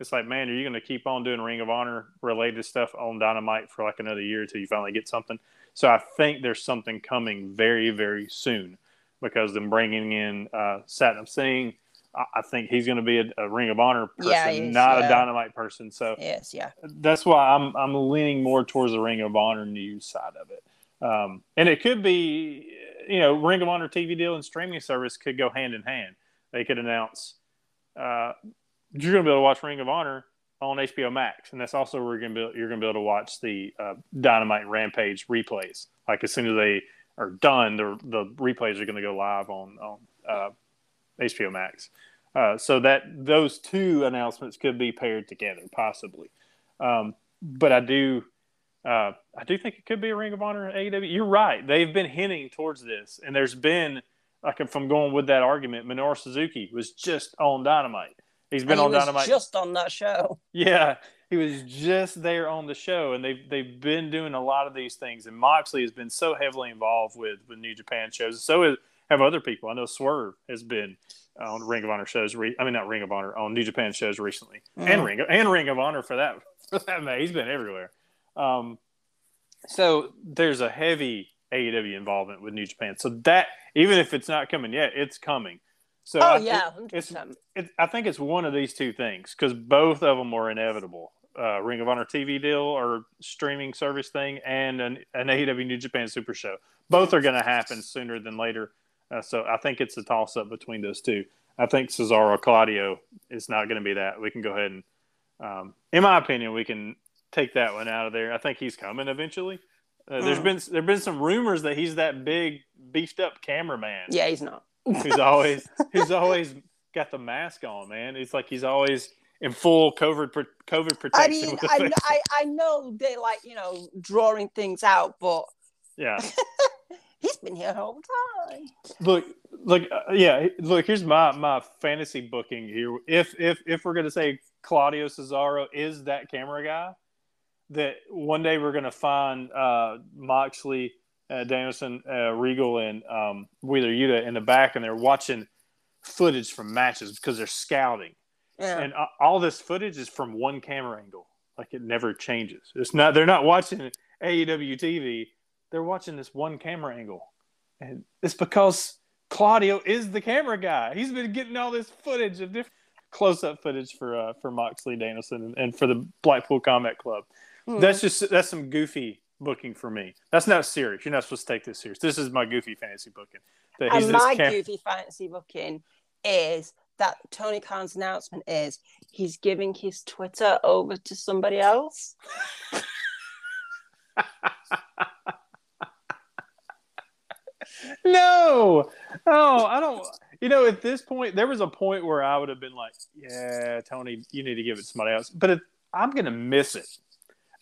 it's like, man, are you going to keep on doing Ring of Honor related stuff on Dynamite for like another year until you finally get something? So I think there's something coming very very soon because them bringing in uh, Satnam Singh, I, I think he's going to be a, a Ring of Honor person, Yeah, is, not yeah. a Dynamite person. So Yes, yeah. that's why I'm I'm leaning more towards the Ring of Honor news side of it. Um, and it could be, you know, Ring of Honor TV deal and streaming service could go hand in hand. They could announce uh, you're going to be able to watch Ring of Honor on HBO Max, and that's also where you're going to be, you're going to be able to watch the uh, Dynamite Rampage replays. Like as soon as they are done, the the replays are going to go live on on uh, HBO Max. Uh, so that those two announcements could be paired together, possibly. Um, but I do, uh, I do think it could be a Ring of Honor AEW. You're right; they've been hinting towards this, and there's been like if I'm going with that argument, Minoru Suzuki was just on Dynamite. He's been he on was Dynamite. just on that show. <laughs> Yeah, he was just there on the show, and they've they've been doing a lot of these things. And Moxley has been so heavily involved with with New Japan shows. So is, have other people. I know Swerve has been on Ring of Honor shows. Re, I mean, not Ring of Honor on New Japan shows recently, and Mhm. Ring of, and Ring of Honor for that <laughs> for that matter. He's been everywhere. Um, so there's a heavy AEW involvement with New Japan. So that even if it's not coming yet, it's coming. So Oh I- yeah, it- it's it, I think it's one of these two things because both of them are inevitable. Uh, Ring of Honor TV deal or streaming service thing, and an, an AEW New Japan Super Show. Both are going to happen sooner than later. Uh, so I think it's a toss up between those two. I think Cesaro Claudio is not going to be that. We can go ahead and, um, in my opinion, we can take that one out of there. I think he's coming eventually. Uh, There's Mm. been there've been some rumors that he's that big beefed up cameraman Yeah, he's not. who's always <laughs> who's always got the mask on, man. It's like he's always in full COVID COVID I protection. mean, I. I I know they like you know drawing things out, but yeah. <laughs> he's been here the whole time. Look, look, uh, yeah. Look, here's my my fantasy booking here. If if if we're gonna say Claudio Cesaro is that camera guy, that one day we're gonna find uh, Moxley, uh, Danielson, uh, Regal, and um, Wheeler Yuta in the back, and they're watching footage from matches because they're scouting. Yeah. and uh, all this footage is from one camera angle. Like it never changes. It's not. They're not watching AEW TV. They're watching this one camera angle, and it's because Claudio is the camera guy. He's been getting all this footage of different close-up footage for uh, for Moxley Danielson and, and for the Blackpool Combat Club. Mm. That's just that's some goofy booking for me. That's not serious. You're not supposed to take this serious. This is my goofy fantasy booking. and my cam- goofy fantasy booking is that Tony Khan's announcement is he's giving his Twitter over to somebody else. <laughs> no, oh, I don't. You know, at this point, there was a point where I would have been like, "Yeah, Tony, you need to give it to somebody else." But if, I'm gonna miss it.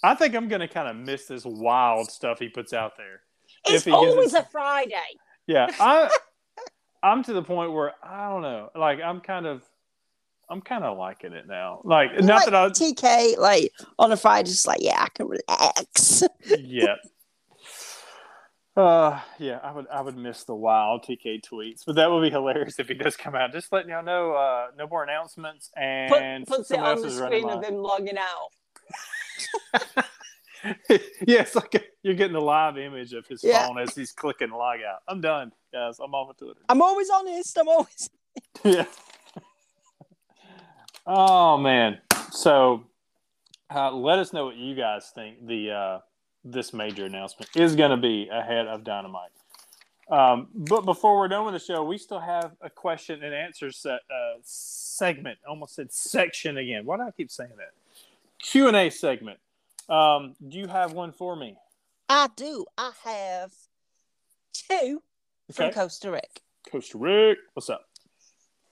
I think I'm gonna kind of miss this wild stuff he puts out there. It's always a Friday. Yeah, <laughs> I, I'm to the point where I don't know. Like, I'm kind of, I'm kind of liking it now. Like, not like that I TK like on a Friday, just like yeah, I can relax. yeah, uh, yeah, I would I would miss the wild TK tweets, but that would be hilarious if he does come out. Just letting y'all know, uh, no more announcements and Put, puts it on the screen of him logging out. <laughs> yeah, it's like a, you're getting a live image of his yeah. phone as he's clicking log out. I'm done, guys. I'm off of Twitter. I'm always honest. I'm always. <laughs> yeah. Oh man. So, uh, let us know what you guys think. The uh, this major announcement is going to be ahead of Dynamite. Um, but before we're done with the show, we still have a question and answer set, uh, segment. Almost said section again. Why do I keep saying that? Q and A segment. Um, do you have one for me? I do. I have two from. Costa Rica. Costa Rica. What's up?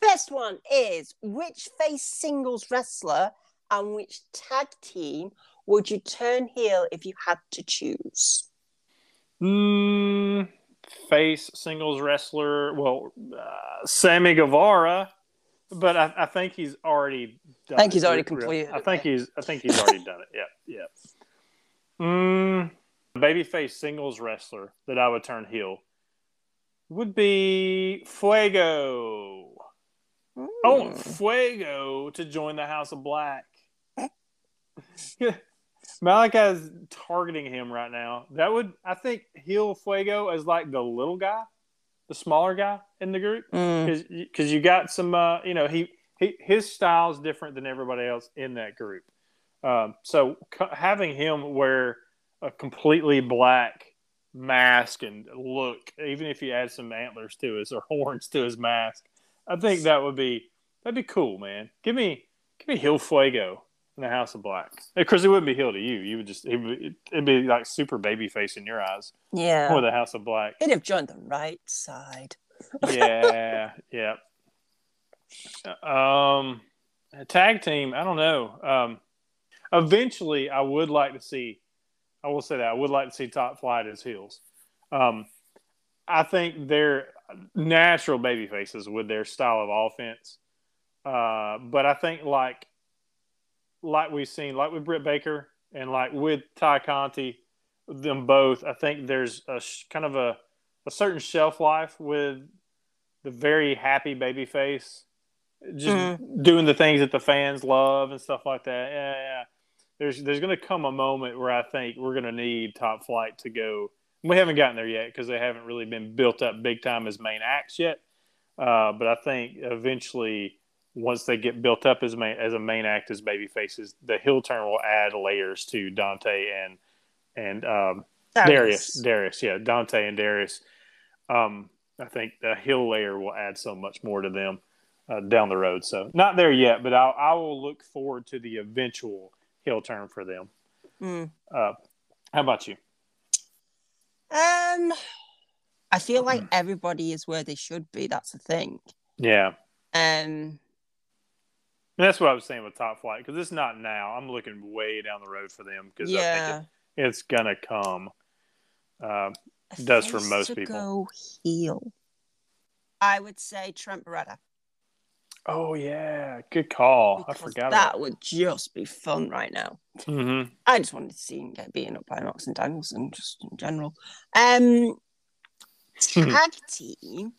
First one is which face singles wrestler and which tag team would you turn heel if you had to choose? Mm, face singles wrestler. Well, uh, Sammy Guevara, but I, I, think he's already. I think he's already completed. I think he's. I think he's already done it. Yeah, yeah. Mm, babyface singles wrestler that I would turn heel would be Fuego. Mm. Oh, Fuego to join the House of Black. <laughs> Malachi's targeting him right now. That would, I think, heel Fuego as like the little guy, the smaller guy in the group, because mm. because you got some, uh, you know, he, he his style is different than everybody else in that group. Um, so c- having him wear a completely black mask and look, even if you add some antlers to his or <laughs> horns to his mask, I think that would be that'd be cool, man. Give me give me Hill Fuego in the House of Black. Of course, it wouldn't be Hill to you. You would just it would, it'd be like super baby face in your eyes. Yeah. Or the House of Black. He'd have joined the right side. <laughs> yeah. Yeah. Um, tag team. I don't know. Um, eventually, I would like to see. I will say that I would like to see Top Flight as heels. Um, I think they're natural baby faces with their style of offense. Uh, but I think like like we've seen, like with Britt Baker and like with Tay Conti, them both, I think there's a kind of a, a certain shelf life with the very happy baby face, just mm-hmm. doing the things that the fans love and stuff like that. Yeah, yeah. There's there's going to come a moment where I think we're going to need Top Flight to go. We haven't gotten there yet because they haven't really been built up big time as main acts yet. Uh, but I think eventually once they get built up as main as a main act as baby faces, the heel turn will add layers to Dante and and um, Darius. Darius, yeah, Dante and Darius. Um, I think the heel layer will add so much more to them uh, down the road. So not there yet, but I'll, I will look forward to the eventual heel turn for them. Mm. Uh, how about you? Um, I feel like everybody is where they should be. That's the thing. Yeah. Um, and that's what I was saying with Top Flight because it's not now. I'm looking way down the road for them because yeah. I think it, it's gonna come. Uh, does for most people. Go heel. I would say Trent Beretta. Oh yeah, good call. Because I forgot that about... would just be fun right now. Mm-hmm. I just wanted to see him get beaten up by Mox and Danielson, just in general. Um, <laughs> tag team.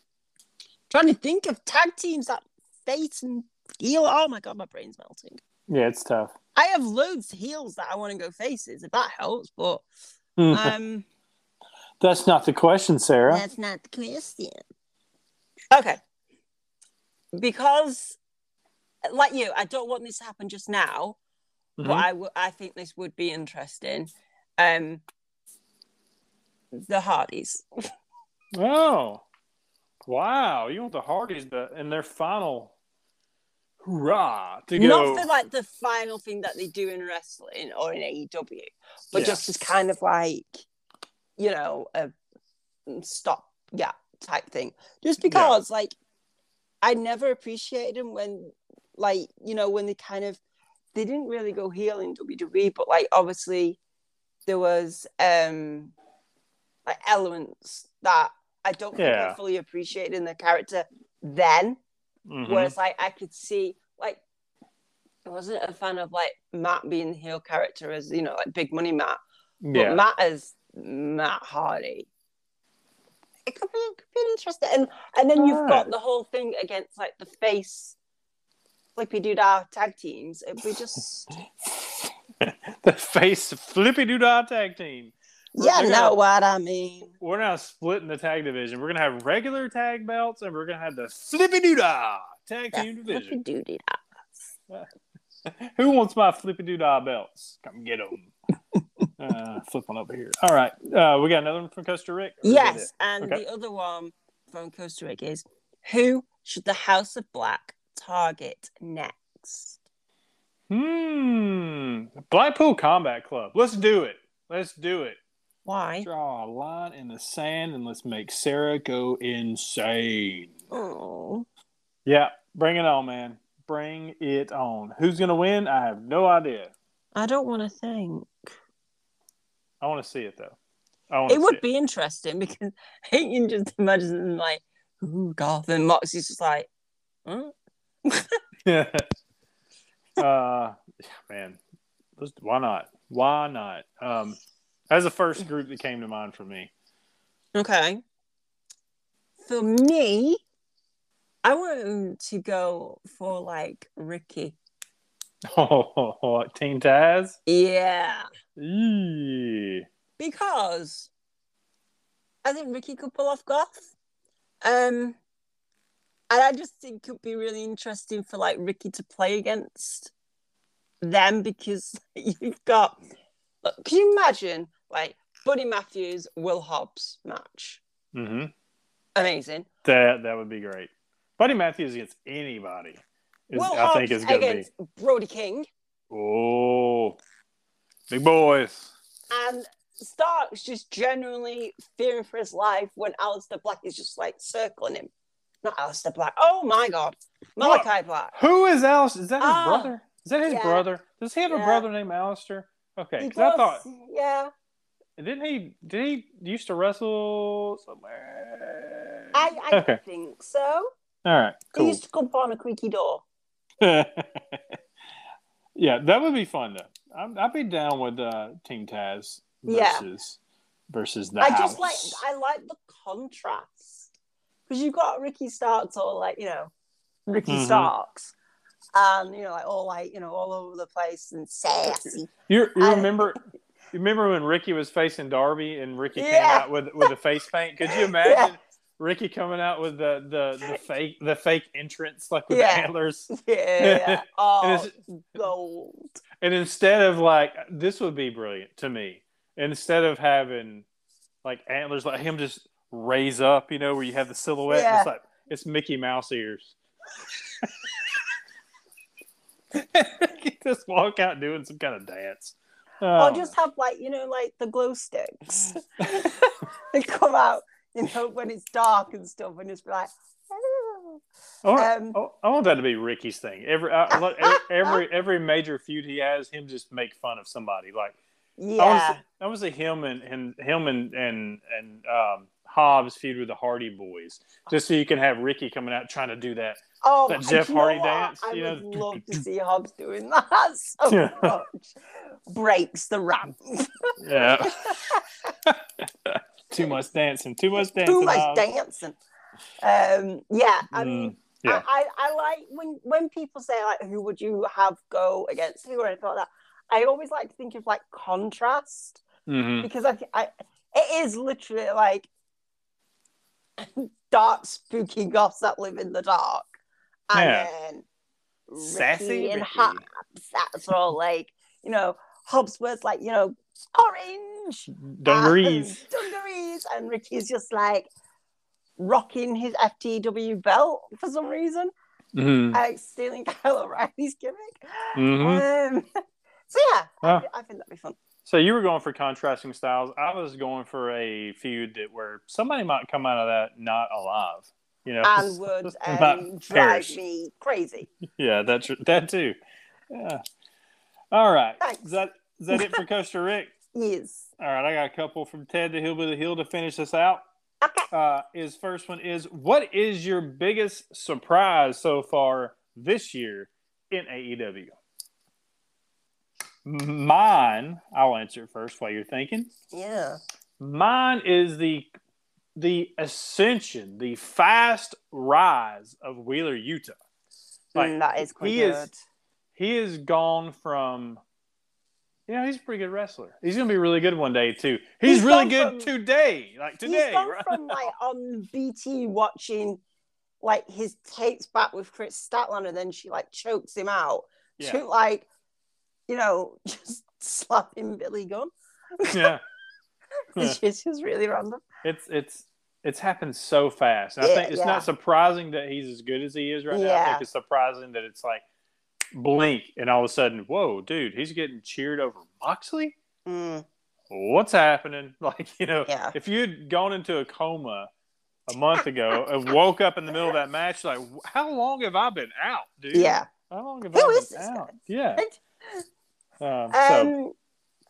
trying to think of tag teams that face and heel. Oh my god, my brain's melting. Yeah, it's tough. I have loads of heels that I want to go faces, if that helps. But Hmm. um, That's not the question, Sarah. that's not the question. Okay, because like you, I don't want this to happen just now, Mhm. but I w- I think this would be interesting. Um, the Hardys. <laughs> Oh, wow! You want the Hardys to, in their final hurrah to go? Not for like the final thing that they do in wrestling or in AEW, but Yeah. just as kind of like, you know, a stop, yeah, type thing. Just because, like, I never appreciated them when, like, you know, when they kind of, they didn't really go heel in WWE, but like, obviously, there was um like elements that I don't think I fully appreciated in the character then. Mhm. Whereas like I could see like I wasn't a fan of like Matt being the heel character as you know like Big Money Matt, but yeah, Matt as Matt Hardy. It could be, it could be interesting, and and then you've Alright. got the whole thing against like the face flippy doodah tag teams. It'd be just <laughs> the face flippy doodah tag team. Yeah, know gonna- what I mean. We're now splitting the tag division. We're gonna have regular tag belts, and we're gonna have the flippy doodah tag team Flippy division. <laughs> Who wants my flippy doodah belts? Come get them. <laughs> uh, flip one over here. All right, uh, we got another one from Costa Rica. Or is that Yes, and Okay. the other one from Costa Rica is who should the House of Black target next? Hmm. Blackpool Combat Club. Let's do it. Let's do it. Why? Draw a line in the sand and let's make Sarah go insane. Oh, Yeah, bring it on, man. Bring it on. Who's gonna win? I have no idea. I don't want to think. I want to see it though. I want It would be interesting because <laughs> you can just imagine them like, ooh, Garth and Moxie's just like, huh? be. <laughs> uh, man, why not? Why not? Um, that's the first group that came to mind for me. okay. For me, I want to go for like Ricky. <laughs> Oh, Team Taz. Yeah. Eee. because I think Ricky could pull off Goth. Um, and I just think it would be really interesting for like Ricky to play against them because <laughs> you've got. Look, can you imagine like Buddy Matthews, Will Hobbs match? Mm-hmm. Amazing. That that would be great. Buddy Matthews against anybody, is, Will I Hobbs think is going to be. against Brody King Oh, big boys. and Stark's just genuinely fearing for his life when Aleister Black is just like circling him. Not Aleister Black. Oh my god. Malachi Black. Who is Alice? Is that his Ah, brother? Is that his yeah. brother? Does he have a brother named Alistair? Okay, He 'cause I thought yeah. Didn't he? Did he used to wrestle somewhere? I, I okay, think so. all right, He cool. used to come on a creaky door. <laughs> yeah, that would be fun though. I'd, I'd be down with uh, Team Taz Yeah. versus versus the I house. just like I like the contrast because you've got Ricky Starks or like you know Ricky Mhm. Starks, and you know like all like you know all over the place and sassy. You, you remember? You remember when Ricky was facing Darby and Ricky came out with with the face paint? Could you <laughs> imagine Ricky coming out with the the, the fake the fake entrance like with Yeah. the antlers? <laughs> Yeah, <laughs> oh it's- gold. And instead of like this would be brilliant to me. Instead of having like antlers, like him just raise up, you know, where you have the silhouette. Yeah. It's like it's Mickey Mouse ears. just walk out doing some kind of dance. Oh. just have like you know like the glow sticks. <laughs> they come out you know when it's dark and stuff, and just be like. "Oh." I want, Um, I- want that to be Ricky's thing. Every I, every- every major feud he has, him just make fun of somebody. Like Yeah, I want to see him and, and him and and and um, Hobbs feud with the Hardy Boys, just so you can have Ricky coming out trying to do that. Oh, That Jeff you know Hardy dance, I you would love to <laughs> see Hobbs doing that <laughs> so Yeah. much. Breaks the ramp. Yeah. <laughs> too much dancing. Too much dancing. Too much Hobbs. dancing. Um, yeah, I Mm. mean, Yeah. I, I, I like when when people say like who would you have go against who or anything like that. I always like to think of like contrast hmm because I, I it is literally like dark spooky goths that live in the dark and Yeah. then Ricky Sassy and Ricky. Hobbs that's all like you know Hobbs was like you know orange Dungarees. and dungarees and Ricky's just like rocking his FTW belt for some reason hmm like stealing Kyle O'Reilly's gimmick hmm um, so yeah I, Ah. I think that'd be fun So you were going for contrasting styles. I was going for a feud that where somebody might come out of that not alive. You know, and <laughs> would um, drive me crazy yeah, that's that too. Yeah. All right. Thanks. Is that is that it for <laughs> Costa Rica? yes All right, I got a couple from Ted the Hillbilly Hill to finish this out. okay Uh, his first one is What is your biggest surprise so far this year in AEW? Mine, I'll answer it first while you're thinking. yeah Mine is the the ascension, the fast rise of Wheeler Yuta. Like Mm, that is quite he good is he has gone from you know, he's a pretty good wrestler. He's gonna be really good one day too. He's, He's really good from- today. Like today, He's gone right? from like <laughs> on BT watching like his tapes back with Kris Statlander, and then she like chokes him out Yeah. to like, you know, <laughs> just slapping Billy Gunn, yeah. <laughs> is just really random. It's it's it's happened so fast. And I Yeah, think it's yeah. not surprising that he's as good as he is right now. I think it's surprising that it's like blink and all of a sudden, whoa, dude, he's getting cheered over Moxley. Mm, What's happening? <laughs> Like you know, Yeah. if you had gone into a coma a month ago and woke up in the middle of that match, like how long have I been out, dude? yeah. How long have Who I been out? guy? Yeah. Um, so Um,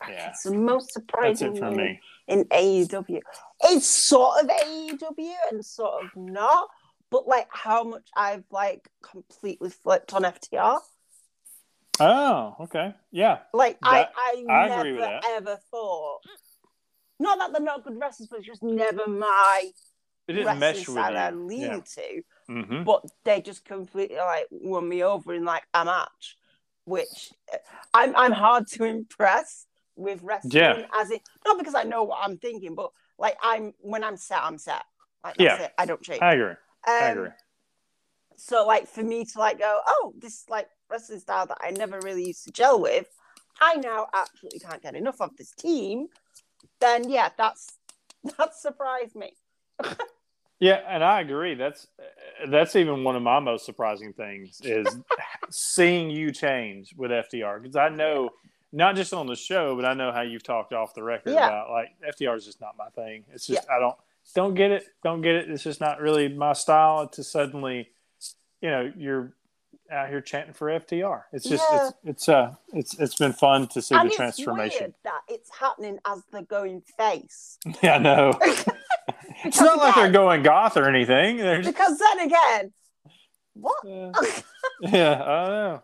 yeah. it's the most that's surprising it for me. in AEW. It's sort of AEW and sort of not, but like how much I've like completely flipped on FTR. Oh, okay. Yeah. Like That- I, I, I never agree with that. ever thought. Not that they're not good wrestlers, but it's just never my It didn't mesh with style I lean Yeah. to. hmm But they just completely like won me over in like a match, which uh, I'm I'm hard to <laughs> impress with wrestling. Yeah. As in not because I know what I'm thinking, but like I'm when I'm set, I'm set. Like that's Yeah. it. I don't change. I agree. I Um, agree. So like for me to like go, oh, this like wrestling style that I never really used to gel with, I now absolutely can't get enough of this team. Then yeah, that's <laughs> that surprised me. Yeah, and I agree. That's that's even one of my most surprising things is <laughs> seeing you change with FTR because I know not just on the show, but I know how you've talked off the record Yeah. about like FTR is just not my thing. It's just I don't don't get it, don't get it. It's just not really my style. To suddenly, you know, you're out here chanting for FTR. It's just Yeah. it's it's uh it's it's been fun to see and the transformation. that it's happening as they're going face. <laughs> Yeah, I know. <laughs> it's not like they're going goth or anything. Just, Because then again, what? Yeah. yeah, I know.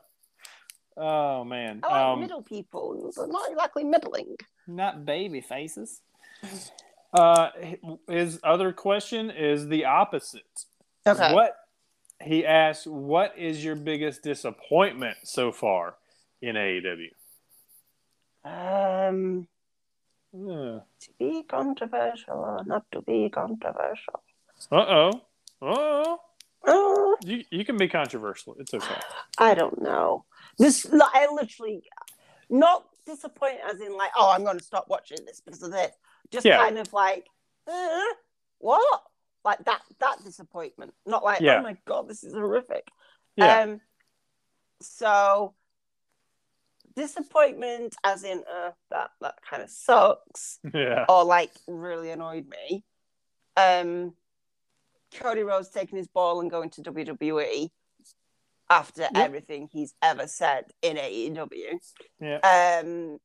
Oh man. I like Um, middle people, but not exactly middling. not baby faces. Uh, his other question is the opposite. Okay. What he asked, "What is your biggest disappointment so far in AEW?" Um, Uh to be controversial or not to be controversial. Uh oh. Oh. Uh, You you can be controversial. It's okay. I don't know. This, like, I literally, not disappointed as in like, oh, I'm going to stop watching this because of this. Just Yeah. kind of like, uh, what? Like that, that disappointment. Not like, Yeah. oh my god, this is horrific. Yeah. Um, so disappointment, as in uh, that that kind of sucks, <laughs> yeah. or like really annoyed me. Um, Cody Rhodes taking his ball and going to WWE after everything he's ever said in AEW. Yeah. Um,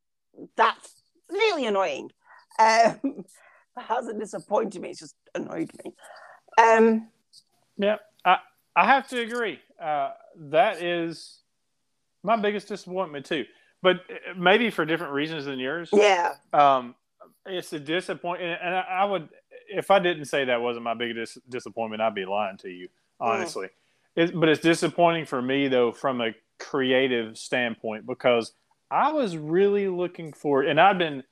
that's really annoying. Um, <laughs> that hasn't disappointed me; it's just annoyed me. Um, Yeah, I I have to agree. Uh, that is my biggest disappointment too. But uh, maybe for different reasons than yours. yeah, Um, it's a disappointment, and I, I would if I didn't say that wasn't my biggest disappointment, I'd be lying to you, honestly. It's, but it's disappointing for me though from a creative standpoint because I was really looking for, and I've been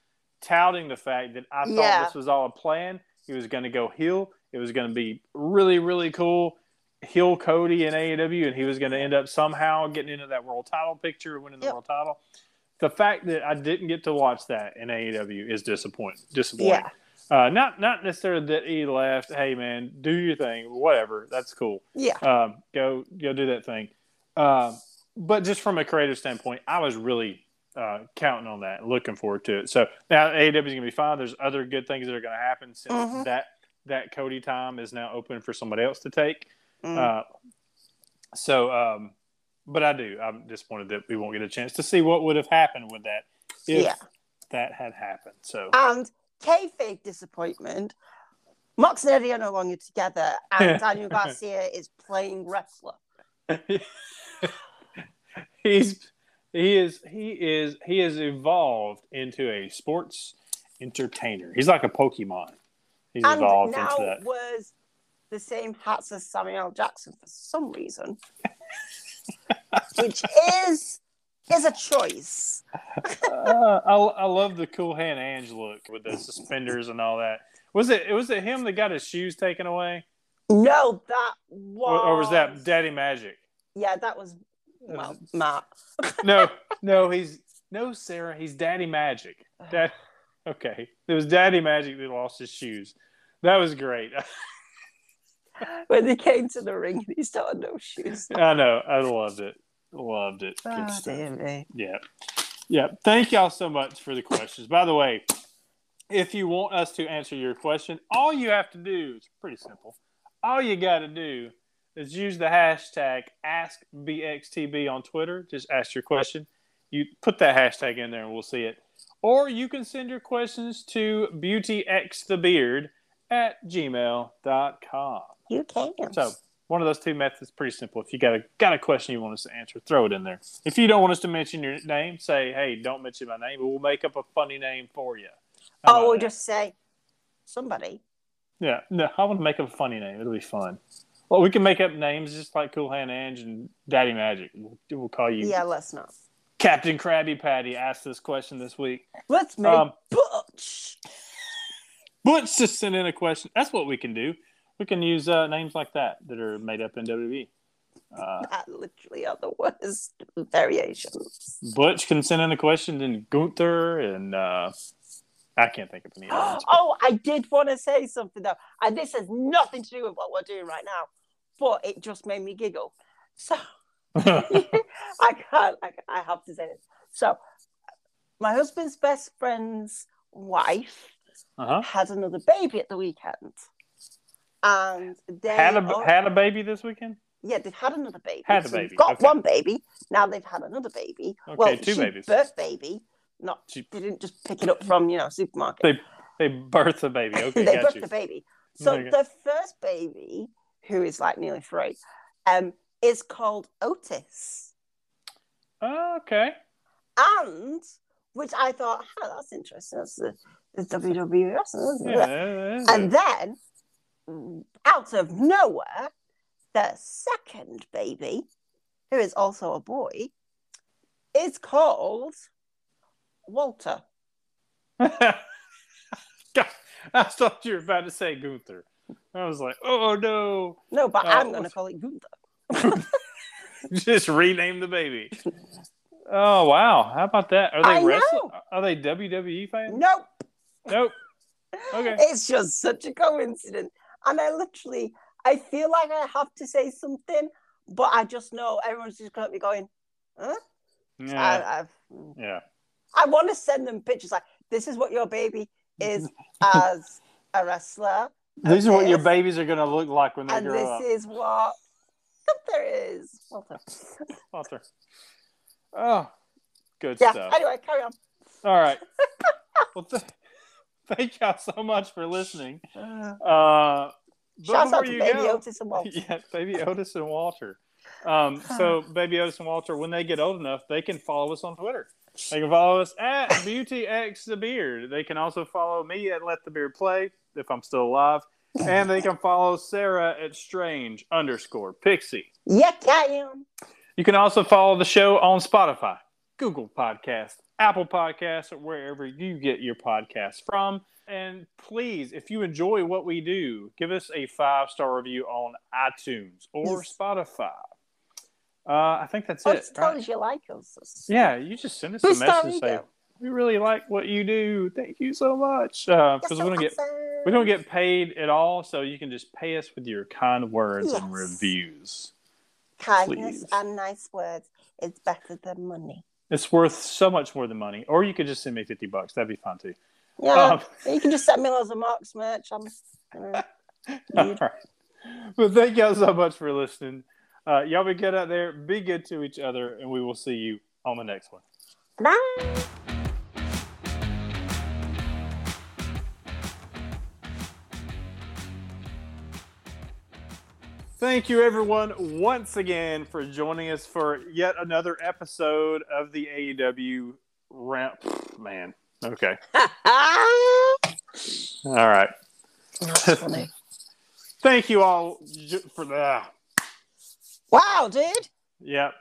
touting the fact that I thought Yeah. this was all a plan. He was going to go heel. It was going to be really, really cool. Heel Cody in AEW, and he was going to end up somehow getting into that world title picture, winning the Yep. world title. The fact that I didn't get to watch that in AEW is disappointing. Disappointing. Yeah. Uh, not not necessarily that he left. Hey man, do your thing. Whatever. That's cool. Yeah. Um, go go do that thing. Uh, but just from a creative standpoint, I was really uh, counting on that, looking forward to it. So now AEW is going to be fine. There's other good things that are going to happen since Mhm. that that Cody time is now open for somebody else to take. Mm. Uh, so, um, but I do. I'm disappointed that we won't get a chance to see what would have happened with that if Yeah. that had happened. So And kayfabe disappointment. Mox and Eddie are no longer together, and <laughs> Daniel Garcia is playing wrestler. <laughs> he's he is he is he has evolved into a sports entertainer. He's like a Pokemon. He's and evolved now into that. wears the same hats as Samuel Jackson for some reason, <laughs> which is is a choice. Uh, I, I love the cool hand Ange look with the suspenders and all that. Was it was it him that got his shoes taken away, No, that was or, or was that Daddy Magic? Yeah, that was well, Matt. <laughs> No, no, he's no Sarah. He's Daddy Magic. <sighs> Dad, okay, it was Daddy Magic that lost his shoes. That was great. <laughs> when he came to the ring and he started no shoes. I know. I loved it. Loved it. Good Ah, stuff. dear me. Yeah. Yeah. Thank y'all so much for the questions. By the way, if you want us to answer your question, all you have to do is pretty simple. All you got to do is use the hashtag AskBXTB on Twitter. Just ask your question. You put that hashtag in there and we'll see it. Or you can send your questions to beautyxthebeard at gmail.com. You can. So one of those two methods is pretty simple. If you got a got a question you want us to answer, throw it in there. If you don't want us to mention your name, say, "Hey, don't mention my name," but we'll make up a funny name for you. How oh, we'll that? just say somebody. yeah. No, I want to make up a funny name. It'll be fun. Well, we can make up names just like Cool Hand Ange and Daddy Magic. We'll, we'll call you Yeah, let's not. Captain Krabby Patty. Asked this question this week. Let's make Um, Butch. Butch just sent in a question. That's what we can do. We can use uh, names like that that are made up in WWE. Uh, <laughs> That literally are the worst variations. Butch can send in a question, and Gunther, and uh, I can't think of any other ones. <gasps> oh, I did want to say something though, and this has nothing to do with what we're doing right now, but it just made me giggle. So <laughs> <laughs> I can't. I, I have to say this. So, my husband's best friend's wife uh-huh. had another baby at the weekend, and they Had a oh, had a baby this weekend. yeah, they've had another baby. Had a So baby, Got okay. one baby. Now they've had another baby. Okay, well, two babies. Birth baby. Not She- they didn't just pick it up from you know supermarket. They they birth a baby. <laughs> Okay, they birthed you. the baby. <laughs> So Okay. the first baby, who is like nearly three, um, is called Otis, Oh, okay. and which I thought, oh, that's interesting. That's the, the isn't Yeah, it? that is And then, out of nowhere, the second baby, who is also a boy, is called Walter. <laughs> I thought you were about to say Gunther. I was like, oh no! No, but Oh, I'm going to call it Gunther. <laughs> Just rename the baby. Oh wow! How about that? Are they wrestling? Are they WWE fans? Nope. Nope. Okay. <laughs> It's just such a coincidence. And I literally, I feel like I have to say something, but I just know everyone's just going to be going, huh? Yeah. I, yeah. I want to send them pictures like, this is what your baby is <laughs> as a wrestler. These are what your babies are going to look like when they and grow this up. is what <laughs> there is. Walter. <laughs> Walter. Oh, good Yeah. stuff. Anyway, carry on. All right. well, th- thank y'all so much for listening. Uh, Uh, Shout out to you Baby go, Otis and Walter. <laughs> yeah, baby <laughs> Otis and Walter. Um, so baby Otis and Walter, when they get old enough, they can follow us on Twitter. They can follow us at <laughs> Beauty X the Beard. They can also follow me at Let the Beard Play if I'm still alive, and they can follow Sarah at Strange underscore Pixie. Yeah, I am. You can also follow the show on Spotify, Google Podcast, Apple Podcasts, or wherever you get your podcasts from. And please, if you enjoy what we do, give us a five star review on iTunes or Yes. Spotify. Uh, I think that's it. just tell right? us you like us. Yeah, you just send us Who a message say we really like what you do. Thank you so much. Because You're we don't get awesome. we don't get paid at all, so you can just pay us with your kind words and reviews. kindness please. and nice words is better than money. It's worth so much more than money. Or you could just send me fifty bucks. That'd be fine too. Yeah, Um, you can just send me loads of Marks merch. I'm, you know, <laughs> All Dude. right. Well, thank y'all so much for listening. Uh, y'all be good out there. Be good to each other, and we will see you on the next one. bye. Thank you, everyone, once again for joining us for yet another episode of the AEW round. Man, okay, <laughs> all right. <laughs> Thank you all for that. Ah. Wow, dude. Yep.